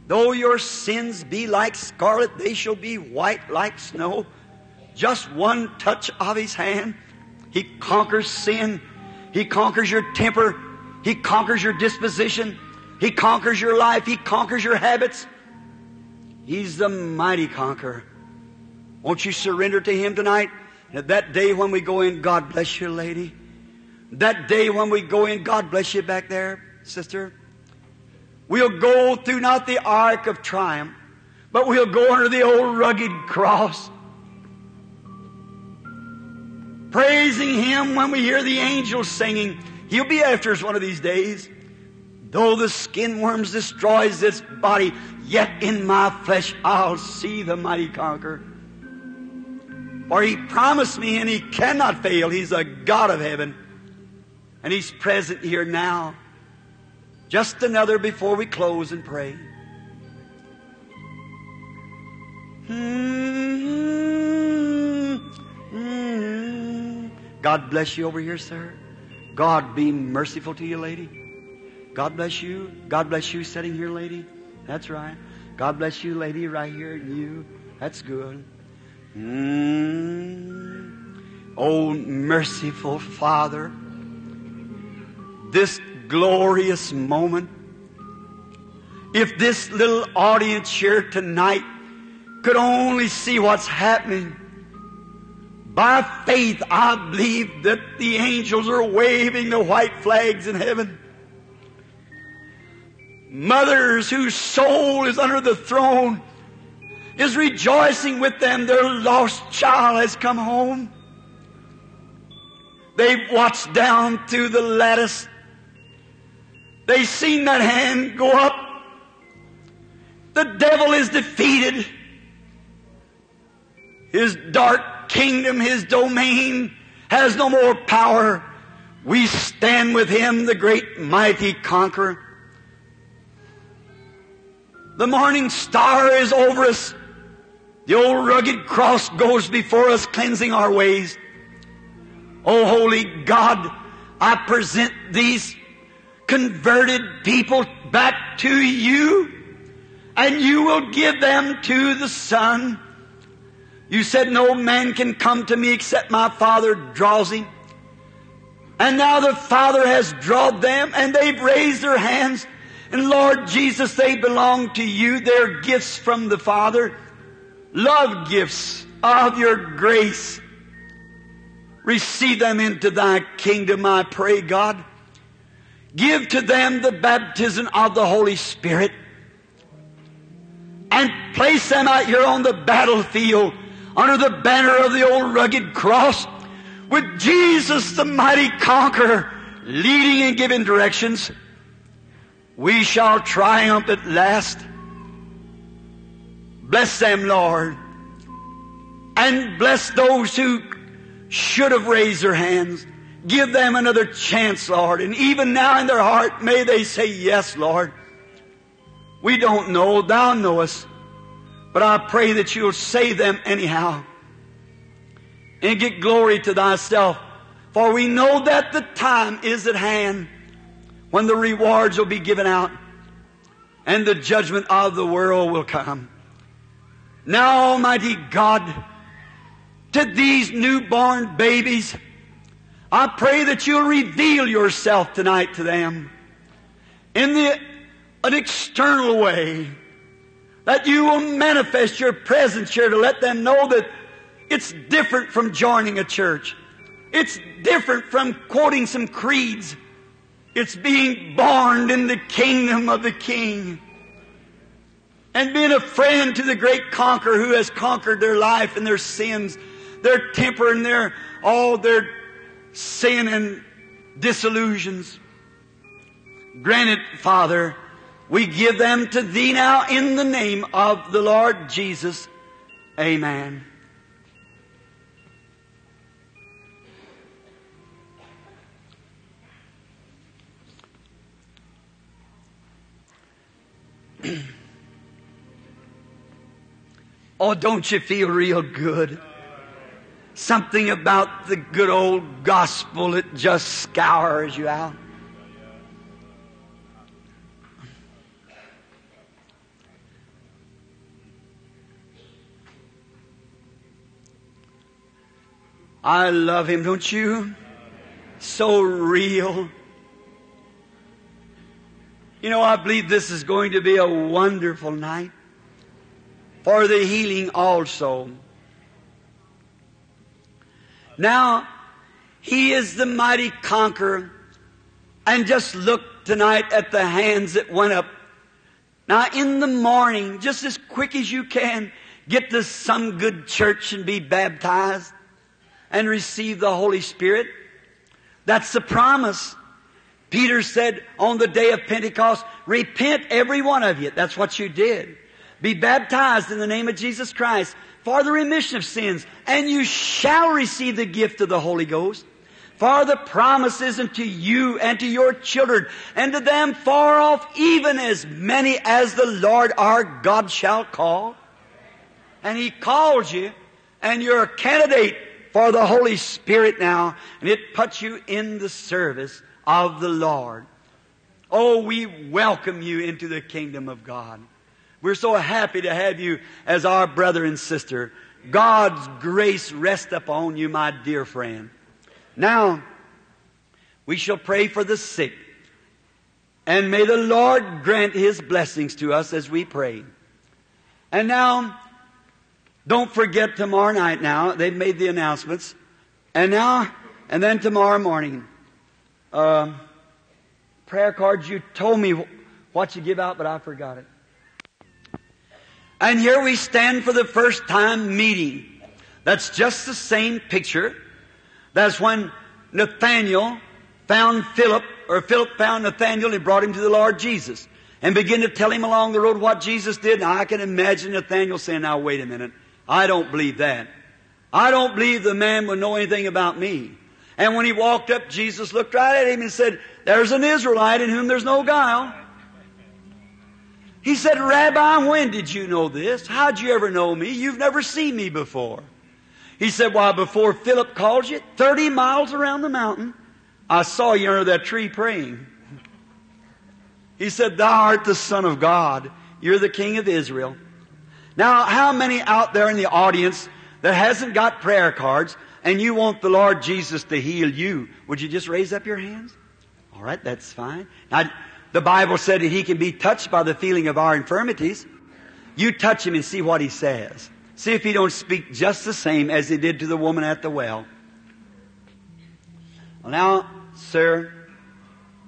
Though your sins be like scarlet, they shall be white like snow. Just one touch of his hand, he conquers sin. He conquers your temper. He conquers your disposition. He conquers your life. He conquers your habits. He's the mighty conqueror. Won't you surrender to Him tonight? And that day when we go in, God bless you, lady. That day when we go in, God bless you back there. sister. We'll go through not the ark of triumph, but we'll go under the old rugged cross. Praising Him when we hear the angels singing. He'll be after us one of these days. Though the skin worms destroys this body, yet in my flesh I'll see the mighty conquer. For He promised me and He cannot fail. He's a God of heaven. And He's present here now. Just another before we close and pray. Hmm. Hmm. God bless you over here, sir. God be merciful to you, lady. God bless you. God bless you sitting here, lady. That's right. God bless you, lady, right here. You. That's good. Mm. Oh, merciful Father, this glorious moment. If this little audience here tonight could only see what's happening, by faith I believe that the angels are waving the white flags in heaven. Mothers whose soul is under the throne is rejoicing with them. Their lost child has come home. They've watched down through the lattice They've seen that hand go up. The devil is defeated. His dark kingdom, his domain has no more power. We stand with him, the great mighty conqueror. The morning star is over us. The old rugged cross goes before us, cleansing our ways. Oh, holy God, I present these converted people back to you, and you will give them to the Son. You said, No man can come to me except my Father draws him. And now the Father has drawn them, and they've raised their hands. And Lord Jesus, they belong to you. They're gifts from the Father. Love gifts of your grace. Receive them into thy kingdom, I pray, God. Give to them the baptism of the Holy Spirit and place them out here on the battlefield under the banner of the old rugged cross with Jesus the mighty conqueror leading and giving directions. We shall triumph at last. Bless them, Lord. And bless those who should have raised their hands. Give them another chance, Lord. And even now in their heart, may they say, Yes, Lord. We don't know. Thou knowest. But I pray that you'll save them anyhow. And get glory to thyself. For we know that the time is at hand when the rewards will be given out and the judgment of the world will come. Now, Almighty God, to these newborn babies, I pray that you'll reveal yourself tonight to them in the, an external way. That you will manifest your presence here to let them know that it's different from joining a church. It's different from quoting some creeds. It's being born in the kingdom of the King. And being a friend to the great conqueror who has conquered their life and their sins, their temper and their, all their sin and disillusions. Granted, Father, we give them to Thee now in the name of the Lord Jesus. Amen. *clears throat* oh, don't you feel real good? Something about the good old gospel that just scours you out. I love him, don't you? So real. You know, I believe this is going to be a wonderful night for the healing also. Now, He is the mighty conqueror, and just look tonight at the hands that went up. Now in the morning, just as quick as you can, get to some good church and be baptized and receive the Holy Spirit. That's the promise. Peter said on the day of Pentecost, repent every one of you. That's what you did. Be baptized in the name of Jesus Christ for the remission of sins, and you shall receive the gift of the Holy Ghost. For the promises unto you and to your children and to them far off, even as many as the Lord our God shall call. And He calls you, and you're a candidate for the Holy Spirit now, and it puts you in the service of the Lord. Oh, we welcome you into the kingdom of God. We're so happy to have you as our brother and sister. God's grace rest upon you, my dear friend. Now, we shall pray for the sick. And may the Lord grant His blessings to us as we pray. And now, don't forget tomorrow night now. They've made the announcements. And now, and then tomorrow morning, uh, prayer cards, you told me what you give out, but I forgot it. And here we stand for the first time meeting. That's just the same picture. That's when Nathaniel found Philip, or Philip found Nathaniel and brought him to the Lord Jesus. And began to tell him along the road what Jesus did. Now I can imagine Nathaniel saying, now wait a minute. I don't believe that. I don't believe the man would know anything about me. And when he walked up, Jesus looked right at him and said, there's an Israelite in whom there's no guile. He said, Rabbi, when did you know this? How'd you ever know me? You've never seen me before. He said, Why, before Philip called you, 30 miles around the mountain, I saw you under that tree praying. He said, Thou art the Son of God. You're the King of Israel. Now, how many out there in the audience that hasn't got prayer cards and you want the Lord Jesus to heal you? Would you just raise up your hands? All right, that's fine. Now, the Bible said that he can be touched by the feeling of our infirmities. You touch him and see what he says. See if he don't speak just the same as he did to the woman at the well. well now, sir,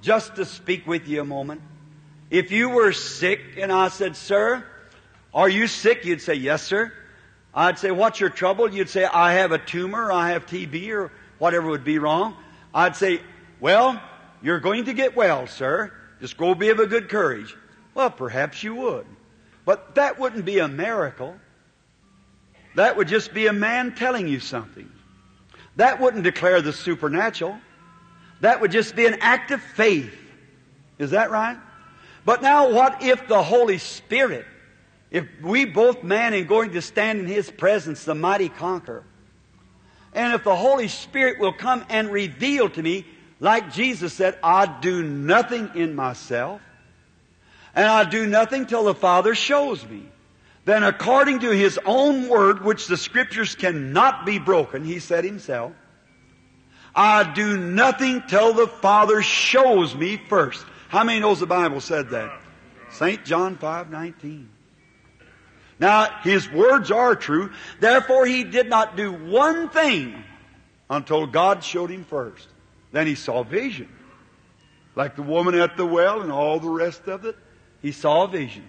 just to speak with you a moment. If you were sick and I said, sir, are you sick? You'd say, yes, sir. I'd say, what's your trouble? You'd say, I have a tumor, I have TB, or whatever would be wrong. I'd say, well, you're going to get well, sir. Just go be of a good courage. Well, perhaps you would. But that wouldn't be a miracle. That would just be a man telling you something. That wouldn't declare the supernatural. That would just be an act of faith. Is that right? But now what if the Holy Spirit, if we both man and going to stand in His presence, the mighty conqueror, and if the Holy Spirit will come and reveal to me like Jesus said, I do nothing in myself, and I do nothing till the Father shows me. Then according to His own word, which the Scriptures cannot be broken, He said Himself, I do nothing till the Father shows me first. How many knows the Bible said that? St. John 5, 19. Now, His words are true, therefore He did not do one thing until God showed Him first. Then he saw vision. Like the woman at the well and all the rest of it, he saw vision.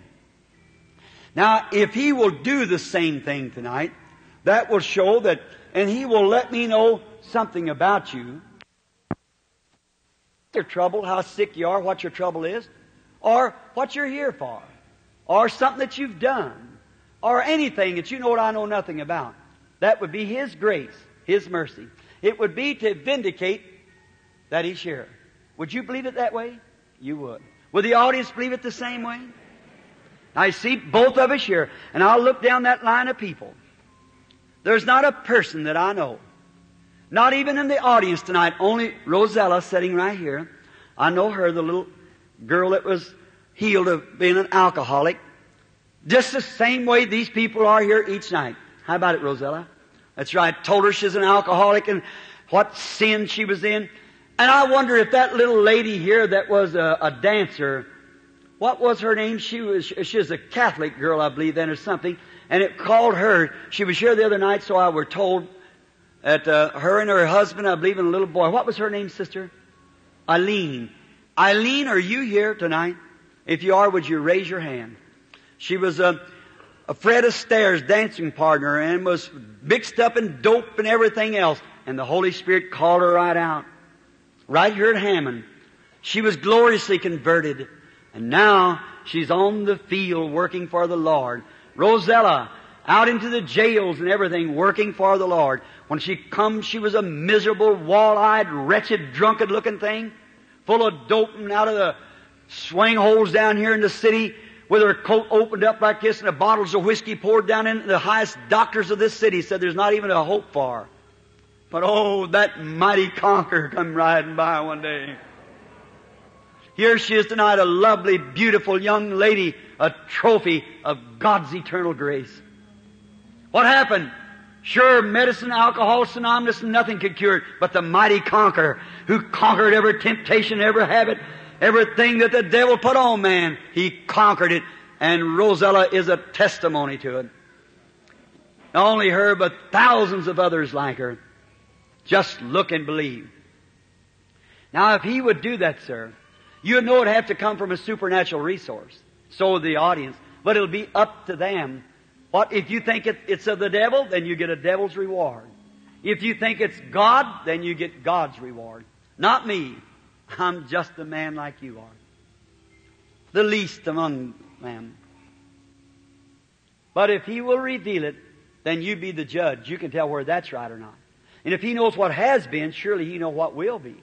Now, if he will do the same thing tonight, that will show that, and he will let me know something about you. Your trouble, how sick you are, what your trouble is, or what you're here for, or something that you've done, or anything that you know what I know nothing about. That would be His grace, His mercy. It would be to vindicate that he's here. Would you believe it that way? You would. Would the audience believe it the same way? I see both of us here, and I'll look down that line of people. There's not a person that I know, not even in the audience tonight, only Rosella sitting right here. I know her, the little girl that was healed of being an alcoholic. Just the same way these people are here each night. How about it, Rosella? That's right. Told her she's an alcoholic and what sin she was in. And I wonder if that little lady here that was a, a dancer, what was her name? She was, she was a Catholic girl, I believe, then or something. And it called her, she was here the other night, so I were told that uh, her and her husband, I believe, and a little boy. What was her name, sister? Eileen. Eileen, are you here tonight? If you are, would you raise your hand? She was uh, a, a Fred Astaire's dancing partner and was mixed up in dope and everything else. And the Holy Spirit called her right out. Right here at Hammond. She was gloriously converted. And now she's on the field working for the Lord. Rosella, out into the jails and everything, working for the Lord. When she come, she was a miserable, wall-eyed, wretched, drunken-looking thing, full of dope and out of the swing holes down here in the city, with her coat opened up like this and the bottles of whiskey poured down in. The highest doctors of this city said there's not even a hope for her. But oh, that mighty conqueror come riding by one day. Here she is tonight, a lovely, beautiful young lady, a trophy of God's eternal grace. What happened? Sure, medicine, Alcoholics Anonymous, nothing could cure it, but the mighty conqueror who conquered every temptation, every habit, everything that the devil put on man, he conquered it, and Rosella is a testimony to it. Not only her, but thousands of others like her. Just look and believe. Now, if he would do that, sir, you know it'd have to come from a supernatural resource. So would the audience. But it'll be up to them what if you think it, it's of the devil, then you get a devil's reward. If you think it's God, then you get God's reward. Not me. I'm just a man like you are. The least among them. But if he will reveal it, then you be the judge. You can tell where that's right or not. And if he knows what has been, surely he know what will be.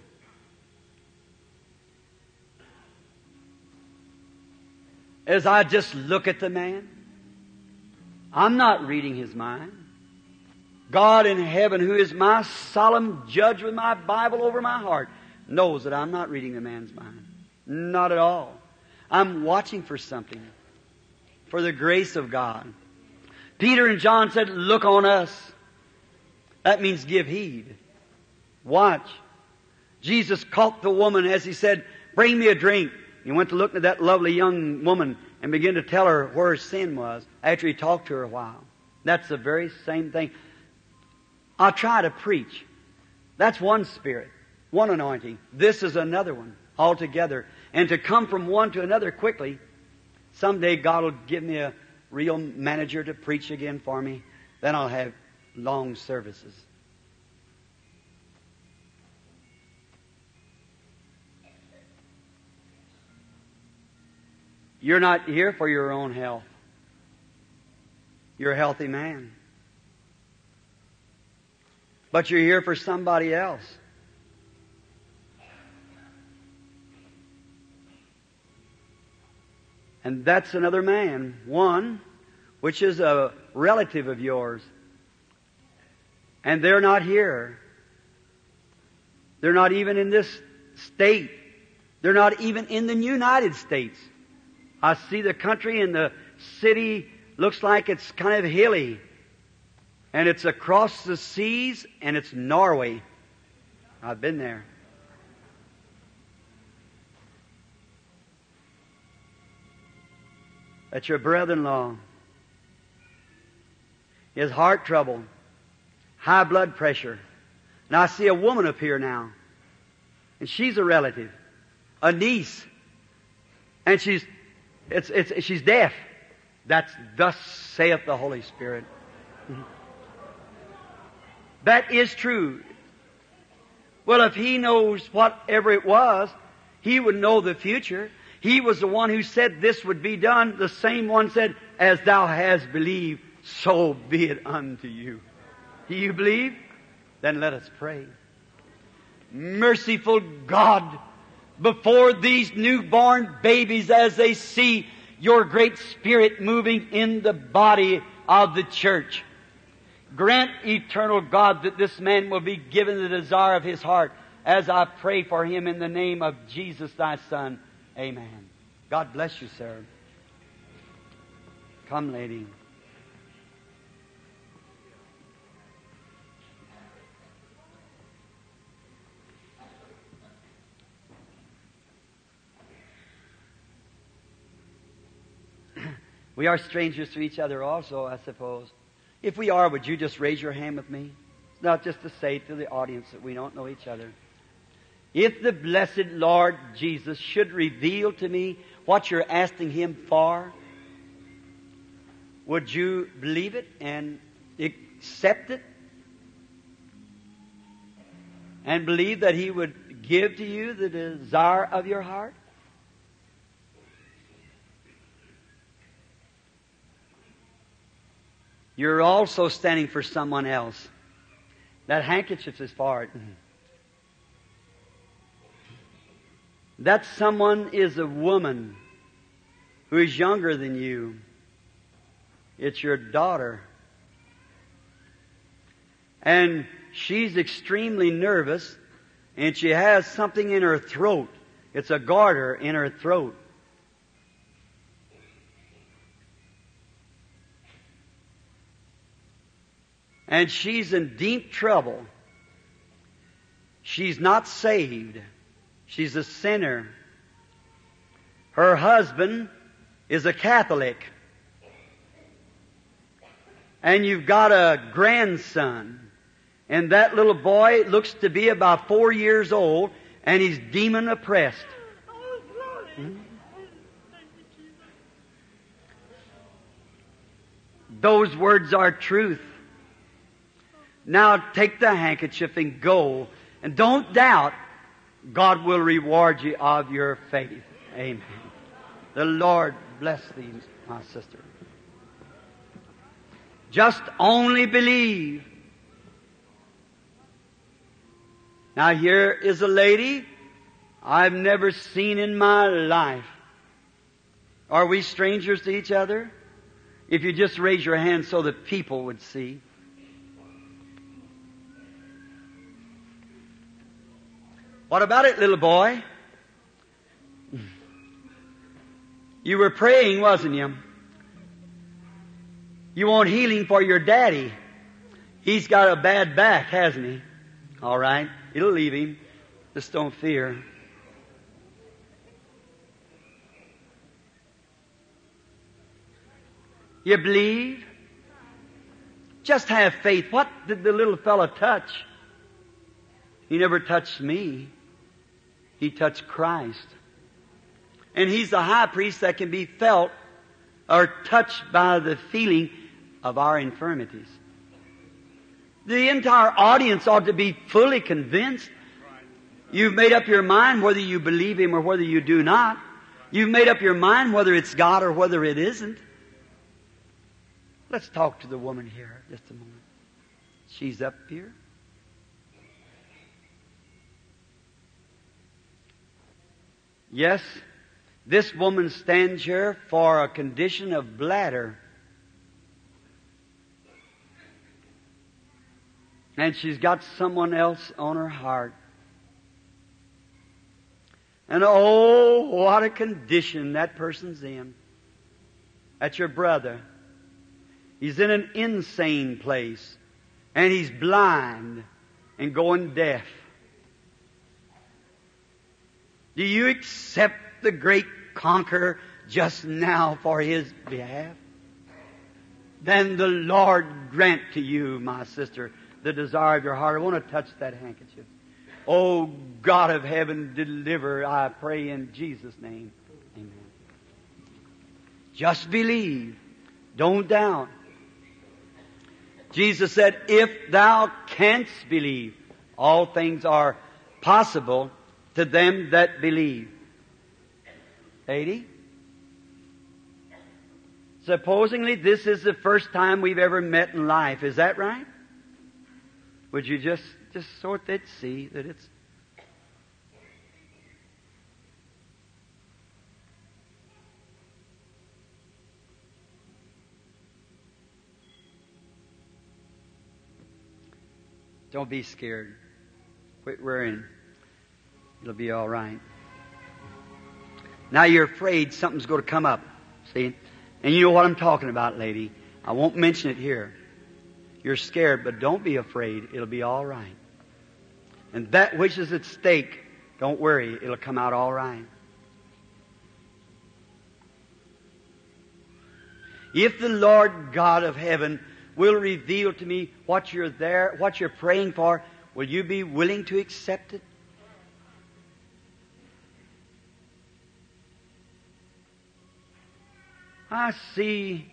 As I just look at the man, I'm not reading his mind. God in heaven, who is my solemn judge with my Bible over my heart, knows that I'm not reading the man's mind. Not at all. I'm watching for something. For the grace of God. Peter and John said, look on us. That means give heed. Watch. Jesus caught the woman as he said, bring me a drink. He went to look at that lovely young woman and began to tell her where her sin was after he talked to her a while. That's the very same thing. I'll try to preach. That's one spirit, one anointing. This is another one altogether. And to come from one to another quickly, someday God will give me a real manager to preach again for me. Then I'll have long services. You're not here for your own health. You're a healthy man. But you're here for somebody else. And that's another man. One, which is a relative of yours. And they're not here. They're not even in this state. They're not even in the United States. I see the country and the city looks like it's kind of hilly. And it's across the seas and it's Norway. I've been there. That's your brother-in-law. He has heart trouble, high blood pressure. And I see a woman up here now. And she's a relative, a niece. And she's it's, it's, she's deaf. That's thus saith the Holy Spirit. *laughs* That is true. Well, if he knows whatever it was, he would know the future. He was the one who said this would be done. The same one said, as thou hast believed, so be it unto you. Do you believe? Then let us pray. Merciful God, before these newborn babies as they see your great spirit moving in the body of the church. Grant, eternal God, that this man will be given the desire of his heart as I pray for him in the name of Jesus, thy Son. Amen. God bless you, sir. Come, lady. *clears throat* We are strangers to each other also, I suppose. If we are, would you just raise your hand with me? It's not just to say to the audience that we don't know each other. If the blessed Lord Jesus should reveal to me what you're asking Him for, would you believe it and accept it? And believe that He would give to you the desire of your heart? You're also standing for someone else. That handkerchief is for it. Mm-hmm. That someone is a woman who is younger than you. It's your daughter. And she's extremely nervous and she has something in her throat. It's a goiter in her throat. And she's in deep trouble. She's not saved. She's a sinner. Her husband is a Catholic. And you've got a grandson. And that little boy looks to be about four years old and he's demon oppressed. Those words are truth. Now take the handkerchief and go. And don't doubt God will reward you of your faith. Amen. The Lord bless thee, my sister. Just only believe. Now here is a lady I've never seen in my life. Are we strangers to each other? If you just raise your hand so that people would see. What about it, little boy? You were praying, wasn't you? You want healing for your daddy. He's got a bad back, hasn't he? All right. It'll leave him. Just don't fear. You believe? Just have faith. What did the little fellow touch? He never touched me. He touched Christ. And He's the high priest that can be felt or touched by the feeling of our infirmities. The entire audience ought to be fully convinced. You've made up your mind whether you believe Him or whether you do not. You've made up your mind whether it's God or whether it isn't. Let's talk to the woman here just a moment. She's up here. Yes, this woman stands here for a condition of bladder. And she's got someone else on her heart. And oh, what a condition that person's in. That's your brother. He's in an insane place. And he's blind and going deaf. Do you accept the great conqueror just now for his behalf? Then the Lord grant to you, my sister, the desire of your heart. I want to touch that handkerchief. Oh, God of heaven, deliver, I pray in Jesus' name. Amen. Just believe. Don't doubt. Jesus said, if thou canst believe, all things are possible to them that believe. 80. Supposingly this is the first time we've ever met in life. Is that right? Would you just, just sort that see that it's Don't be scared. Quit worrying. It'll be all right. Now you're afraid something's going to come up. See? And you know what I'm talking about, lady. I won't mention it here. You're scared, but don't be afraid. It'll be all right. And that which is at stake, don't worry. It'll come out all right. If the Lord God of heaven will reveal to me what you're there, what you're praying for, will you be willing to accept it? I see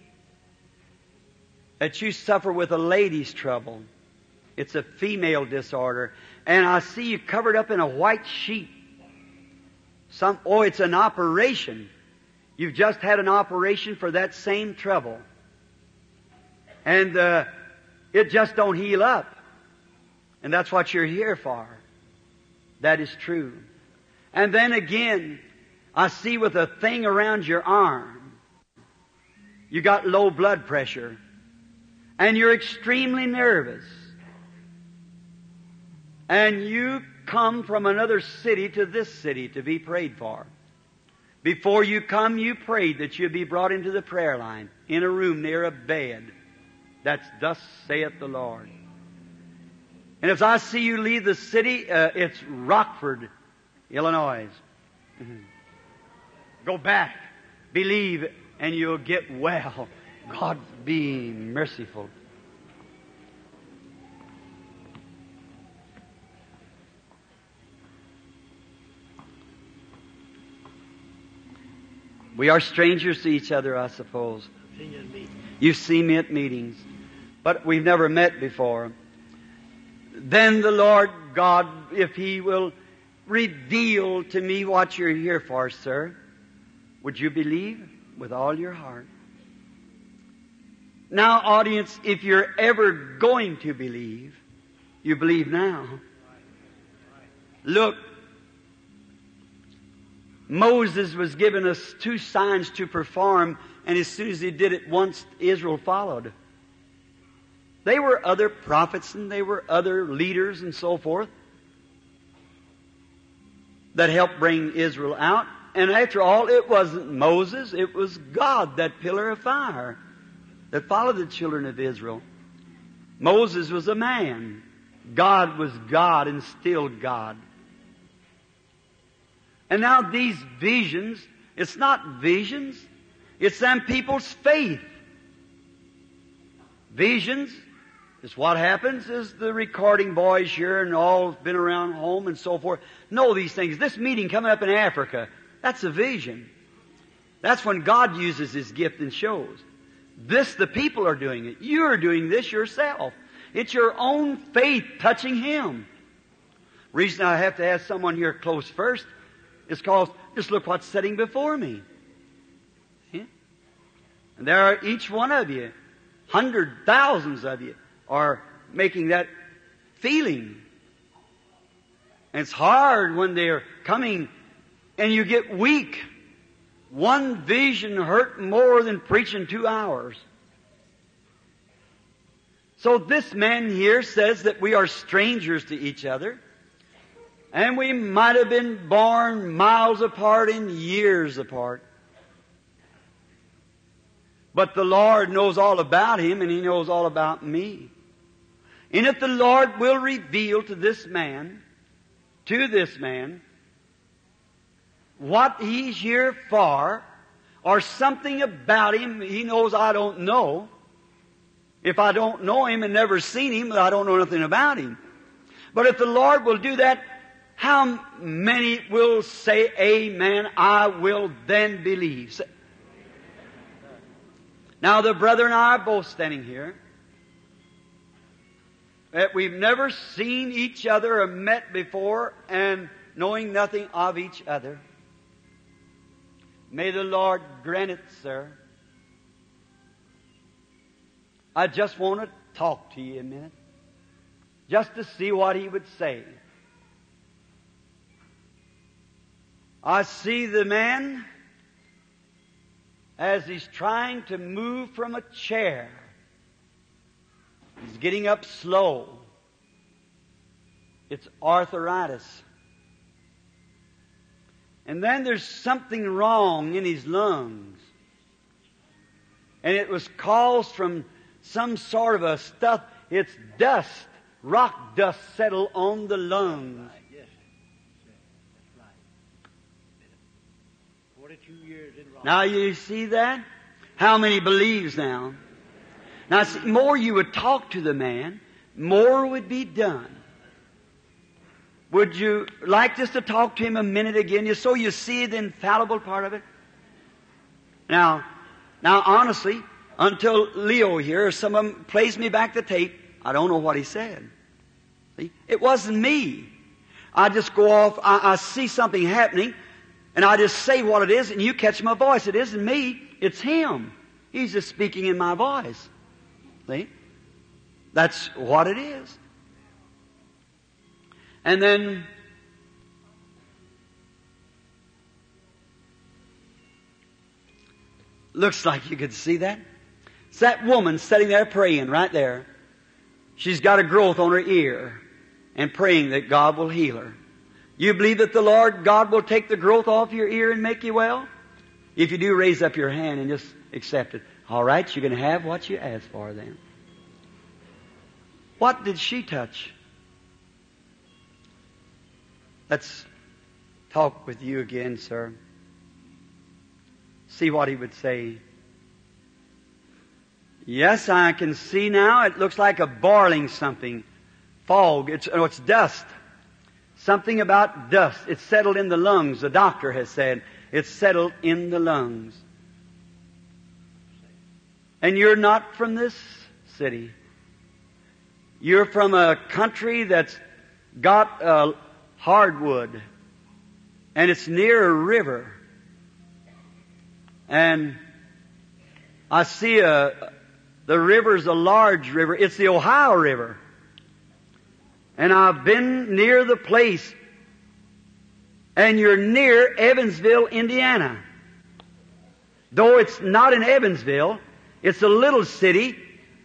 that you suffer with a lady's trouble. It's a female disorder. And I see you covered up in a white sheet. Some, oh, it's an operation. You've just had an operation for that same trouble. And, uh, it just don't heal up. And that's what you're here for. That is true. And then again, I see with a thing around your arm, you got low blood pressure. And you're extremely nervous. And you come from another city to this city to be prayed for. Before you come, you prayed that you'd be brought into the prayer line in a room near a bed. That's thus saith the Lord. And if I see you leave the city, uh, it's Rockford, Illinois. *laughs* Go back, believe, and you'll get well. God be merciful. We are strangers to each other, I suppose. You've seen me at meetings, but we've never met before. Then the Lord God, if He will reveal to me what you're here for, sir, would you believe with all your heart? Now, audience, if you're ever going to believe, you believe now. Look, Moses was given us two signs to perform, and as soon as he did it once, Israel followed. They were other prophets and they were other leaders and so forth that helped bring Israel out. And after all, it wasn't Moses, it was God, that pillar of fire that followed the children of Israel. Moses was a man. God was God and still God. And now these visions, it's not visions, it's them people's faith. Visions is what happens is the recording boys here and all been around home and so forth know these things. This meeting coming up in Africa, that's a vision. That's when God uses His gift and shows. This, the people are doing it. You're doing this yourself. It's your own faith touching Him. Reason I have to ask someone here close first is because just look what's sitting before me. Yeah? And there are each one of you, hundred thousands of you, are making that feeling. And it's hard when they're coming and you get weak. One vision hurt more than preaching two hours. So this man here says that we are strangers to each other. And we might have been born miles apart and years apart. But the Lord knows all about him and he knows all about me. And if the Lord will reveal to this man, to this man, what he's here for, or something about him he knows I don't know. If I don't know him and never seen him, I don't know nothing about him. But if the Lord will do that, how many will say, Amen, I will then believe? Now the brother and I are both standing here. That we've never seen each other or met before and knowing nothing of each other. May the Lord grant it, sir. I just want to talk to you a minute. Just to see what he would say. I see the man as he's trying to move from a chair. He's getting up slow. It's arthritis. And then there's something wrong in his lungs. And it was caused from some sort of a stuff. It's dust, rock dust settled on the lungs. Now you see that? How many believes now? Now, see, more you would talk to the man, more would be done. Would you like just to talk to him a minute again, just so you see the infallible part of it? Now, Now, honestly, until Leo here some of them plays me back the tape, I don't know what he said. See? It wasn't me. I just go off, I, I see something happening, and I just say what it is, and you catch my voice. It isn't me, it's him. He's just speaking in my voice. See? That's what it is. And then looks like you could see that. It's that woman sitting there praying right there. She's got a growth on her ear and praying that God will heal her. You believe that the Lord God will take the growth off your ear and make you well? If you do, raise up your hand and just accept it. All right, you're going to have what you asked for then. What did she touch? Let's talk with you again, sir. See what he would say. Yes, I can see now. It looks like a boiling something. Fog. It's, oh, it's dust. Something about dust. It's settled in the lungs, the doctor has said. It's settled in the lungs. And you're not from this city. You're from a country that's got uh, hardwood. And it's near a river. And I see a, the river's a large river. It's the Ohio River. And I've been near the place. And you're near Evansville, Indiana. Though it's not in Evansville, it's a little city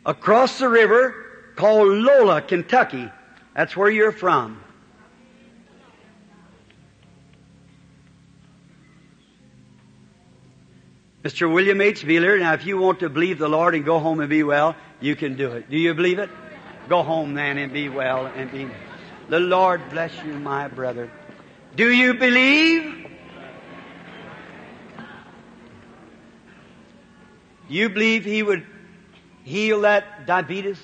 across the river called Lola, Kentucky. That's where you're from. Mr. William H. Wheeler, now if you want to believe the Lord and go home and be well, you can do it. Do you believe it? Go home then and be well and be. The Lord bless you, my brother. Do you believe? You believe He would heal that diabetes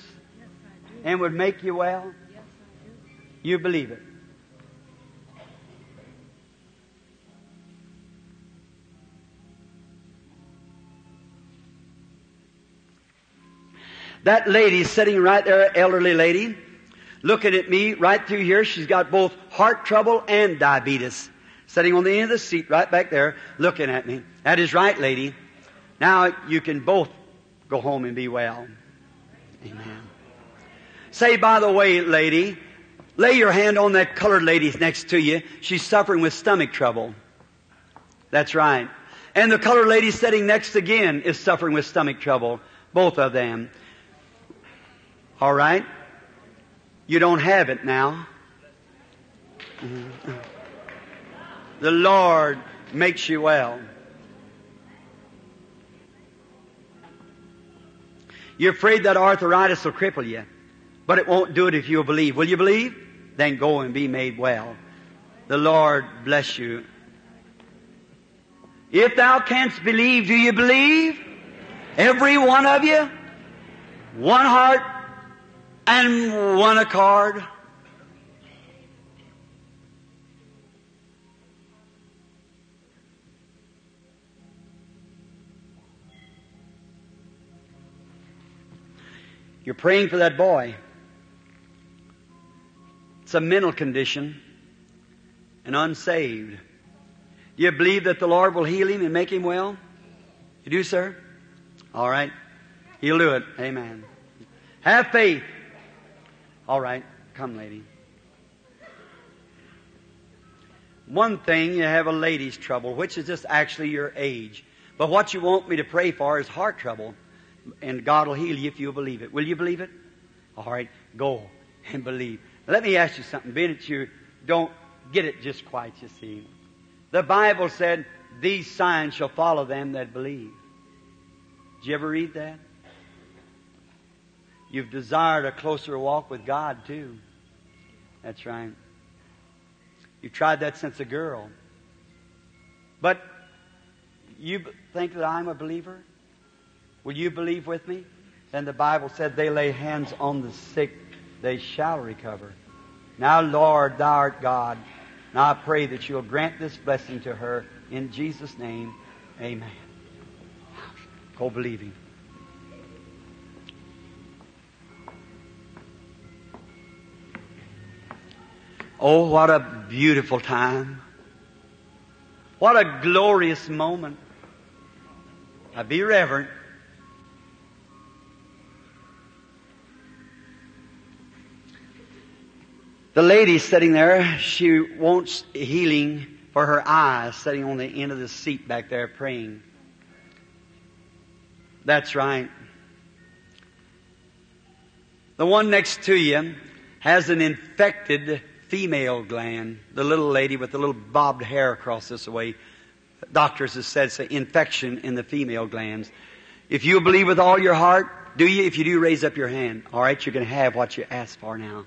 and would make you well? You believe it. That lady sitting right there, elderly lady, looking at me right through here. She's got both heart trouble and diabetes. Sitting on the end of the seat right back there, looking at me. That is right, lady. Now you can both go home and be well. Amen. Say, by the way, lady, lay your hand on that colored lady next to you. She's suffering with stomach trouble. That's right. And the colored lady sitting next again is suffering with stomach trouble. Both of them. All right? You don't have it now. The Lord makes you well. You're afraid that arthritis will cripple you, but it won't do it if you'll believe. Will you believe? Then go and be made well. The Lord bless you. If thou canst believe, do you believe? Every one of you? One heart, and one accord. You're praying for that boy. It's a mental condition and unsaved. Do you believe that the Lord will heal him and make him well? You do, sir? All right. He'll do it. Amen. Have faith. All right, come, lady. One thing, you have a lady's trouble, which is just actually your age. But what you want me to pray for is heart trouble. And God will heal you if you believe it. Will you believe it? All right, go and believe. Let me ask you something, being that you don't get it just quite, you see. The Bible said, these signs shall follow them that believe. Did you ever read that? You've desired a closer walk with God, too. That's right. You've tried that since a girl. But you think that I'm a believer? Will you believe with me? Then the Bible said, they lay hands on the sick, they shall recover. Now, Lord, thou art God. Now I pray that you'll grant this blessing to her in Jesus' name. Amen. Go believing. Oh, what a beautiful time. What a glorious moment. Now be reverent. The lady sitting there, she wants healing for her eyes, sitting on the end of the seat back there praying. That's right. The one next to you has an infected female gland. The little lady with the little bobbed hair across this way. Doctors have said it's an infection in the female glands. If you believe with all your heart, do you? If you do, raise up your hand. All right, you're going to have what you asked for now.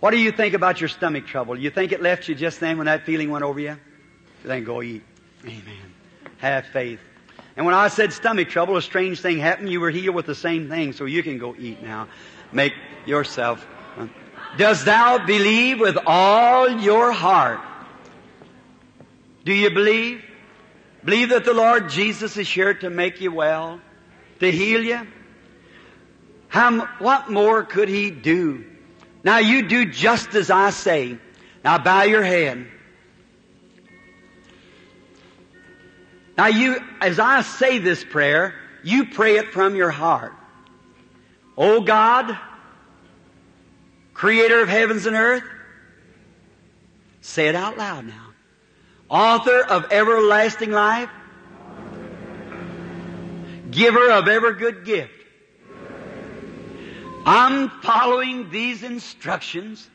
What do you think about your stomach trouble? You think it left you just then when that feeling went over you? Then go eat. Amen. Have faith. And when I said stomach trouble, a strange thing happened. You were healed with the same thing, so you can go eat now. Make yourself. Does thou believe with all your heart? Do you believe? Believe that the Lord Jesus is here to make you well, to heal you? How, what more could He do? Now you do just as I say. Now bow your head. Now you, as I say this prayer, you pray it from your heart. Oh God, creator of heavens and earth, say it out loud now. Author of everlasting life, giver of every good gift. I'm following these instructions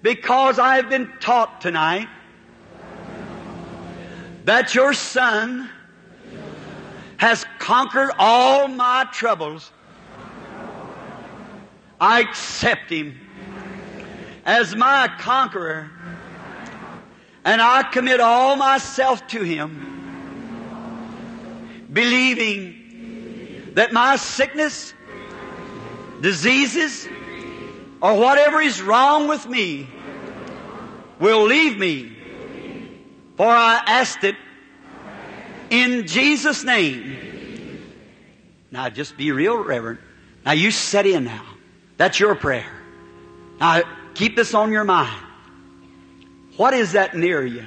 because I've been taught tonight that your son has conquered all my troubles. I accept him as my conqueror and I commit all myself to him believing that my sickness, diseases, or whatever is wrong with me will leave me for I asked it in Jesus' name. Now just be real reverent. Now you set in now. That's your prayer. Now keep this on your mind. What is that near you?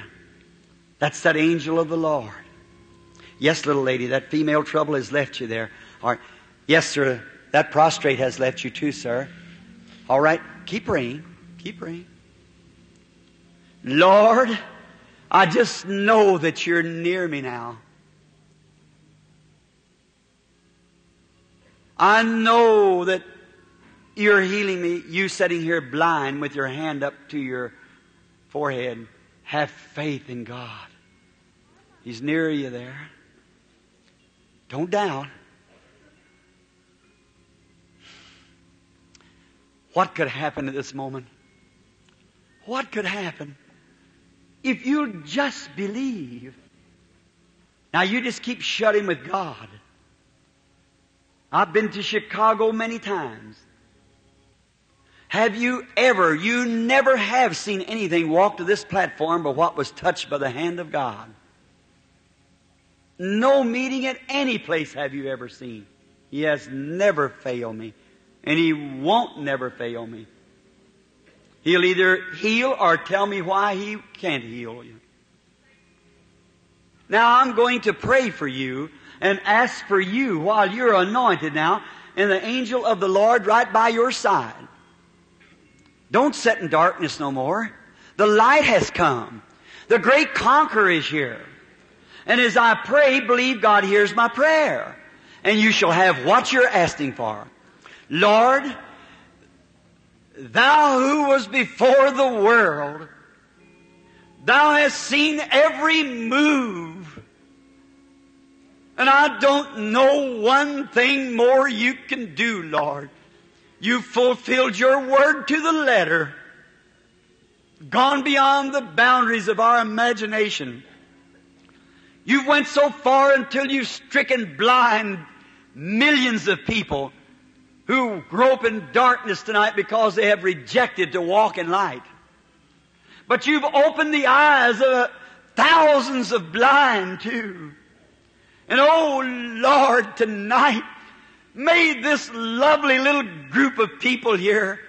That's that angel of the Lord. Yes, little lady, that female trouble has left you there. All right. Yes, sir, that prostrate has left you too, sir. All right. Keep praying. Keep praying. Lord, I just know that you're near me now. I know that you're healing me. You sitting here blind with your hand up to your forehead. Have faith in God. He's near you there. Don't doubt. What could happen at this moment? What could happen? If you'll just believe. Now you just keep shutting with God. I've been to Chicago many times. Have you ever, you never have seen anything walk to this platform but what was touched by the hand of God? No meeting at any place have you ever seen. He has never failed me. And He won't never fail me. He'll either heal or tell me why He can't heal you. Now I'm going to pray for you and ask for you while you're anointed now and the angel of the Lord right by your side. Don't sit in darkness no more. The light has come. The great conqueror is here. And as I pray, believe God hears my prayer. And you shall have what you're asking for. Lord, Thou who was before the world, Thou hast seen every move. And I don't know one thing more you can do, Lord. You fulfilled your word to the letter. Gone beyond the boundaries of our imagination. You went so far until you've stricken blind millions of people who grope in darkness tonight because they have rejected to walk in light. But you've opened the eyes of thousands of blind too. And oh Lord, tonight, may this lovely little group of people here,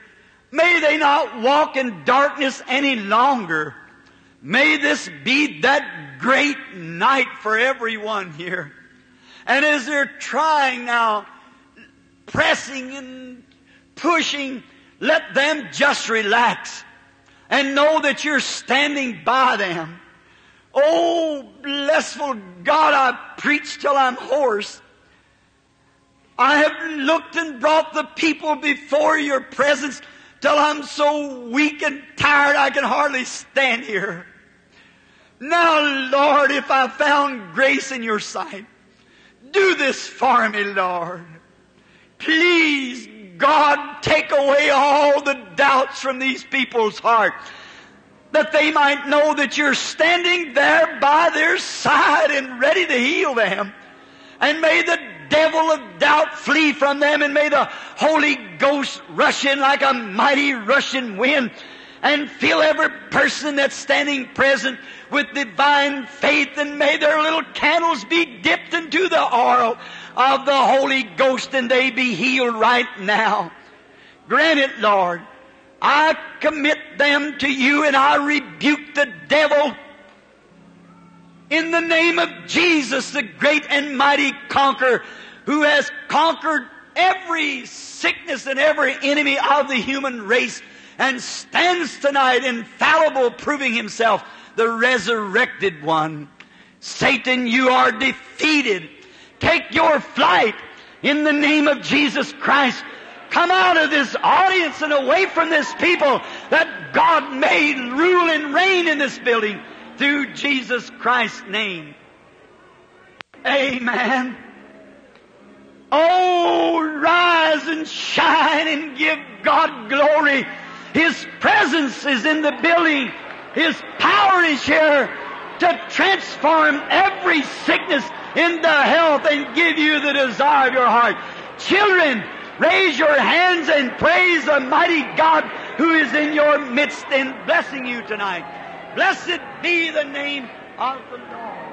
may they not walk in darkness any longer. May this be that great night for everyone here. And as they're trying now, pressing and pushing, let them just relax and know that you're standing by them. Oh, blessful God, I preach till I'm hoarse. I have looked and brought the people before your presence till I'm so weak and tired I can hardly stand here. Now, Lord, if I found grace in your sight, do this for me, Lord. Please, God, take away all the doubts from these people's heart that they might know that you're standing there by their side and ready to heal them. And may the devil of doubt flee from them and may the Holy Ghost rush in like a mighty rushing wind and fill every person that's standing present with divine faith and may their little candles be dipped into the oil of the Holy Ghost and they be healed right now. Grant it, Lord. I commit them to you and I rebuke the devil in the name of Jesus, the great and mighty conqueror who has conquered every sickness and every enemy of the human race and stands tonight infallible, proving himself the resurrected one. Satan, you are defeated. Take your flight in the name of Jesus Christ. Come out of this audience and away from this people that God may rule and reign in this building through Jesus Christ's name. Amen. Oh, rise and shine and give God glory. His presence is in the building. His power is here to transform every sickness into health and give you the desire of your heart. Children, raise your hands and praise the mighty God who is in your midst and blessing you tonight. Blessed be the name of the Lord.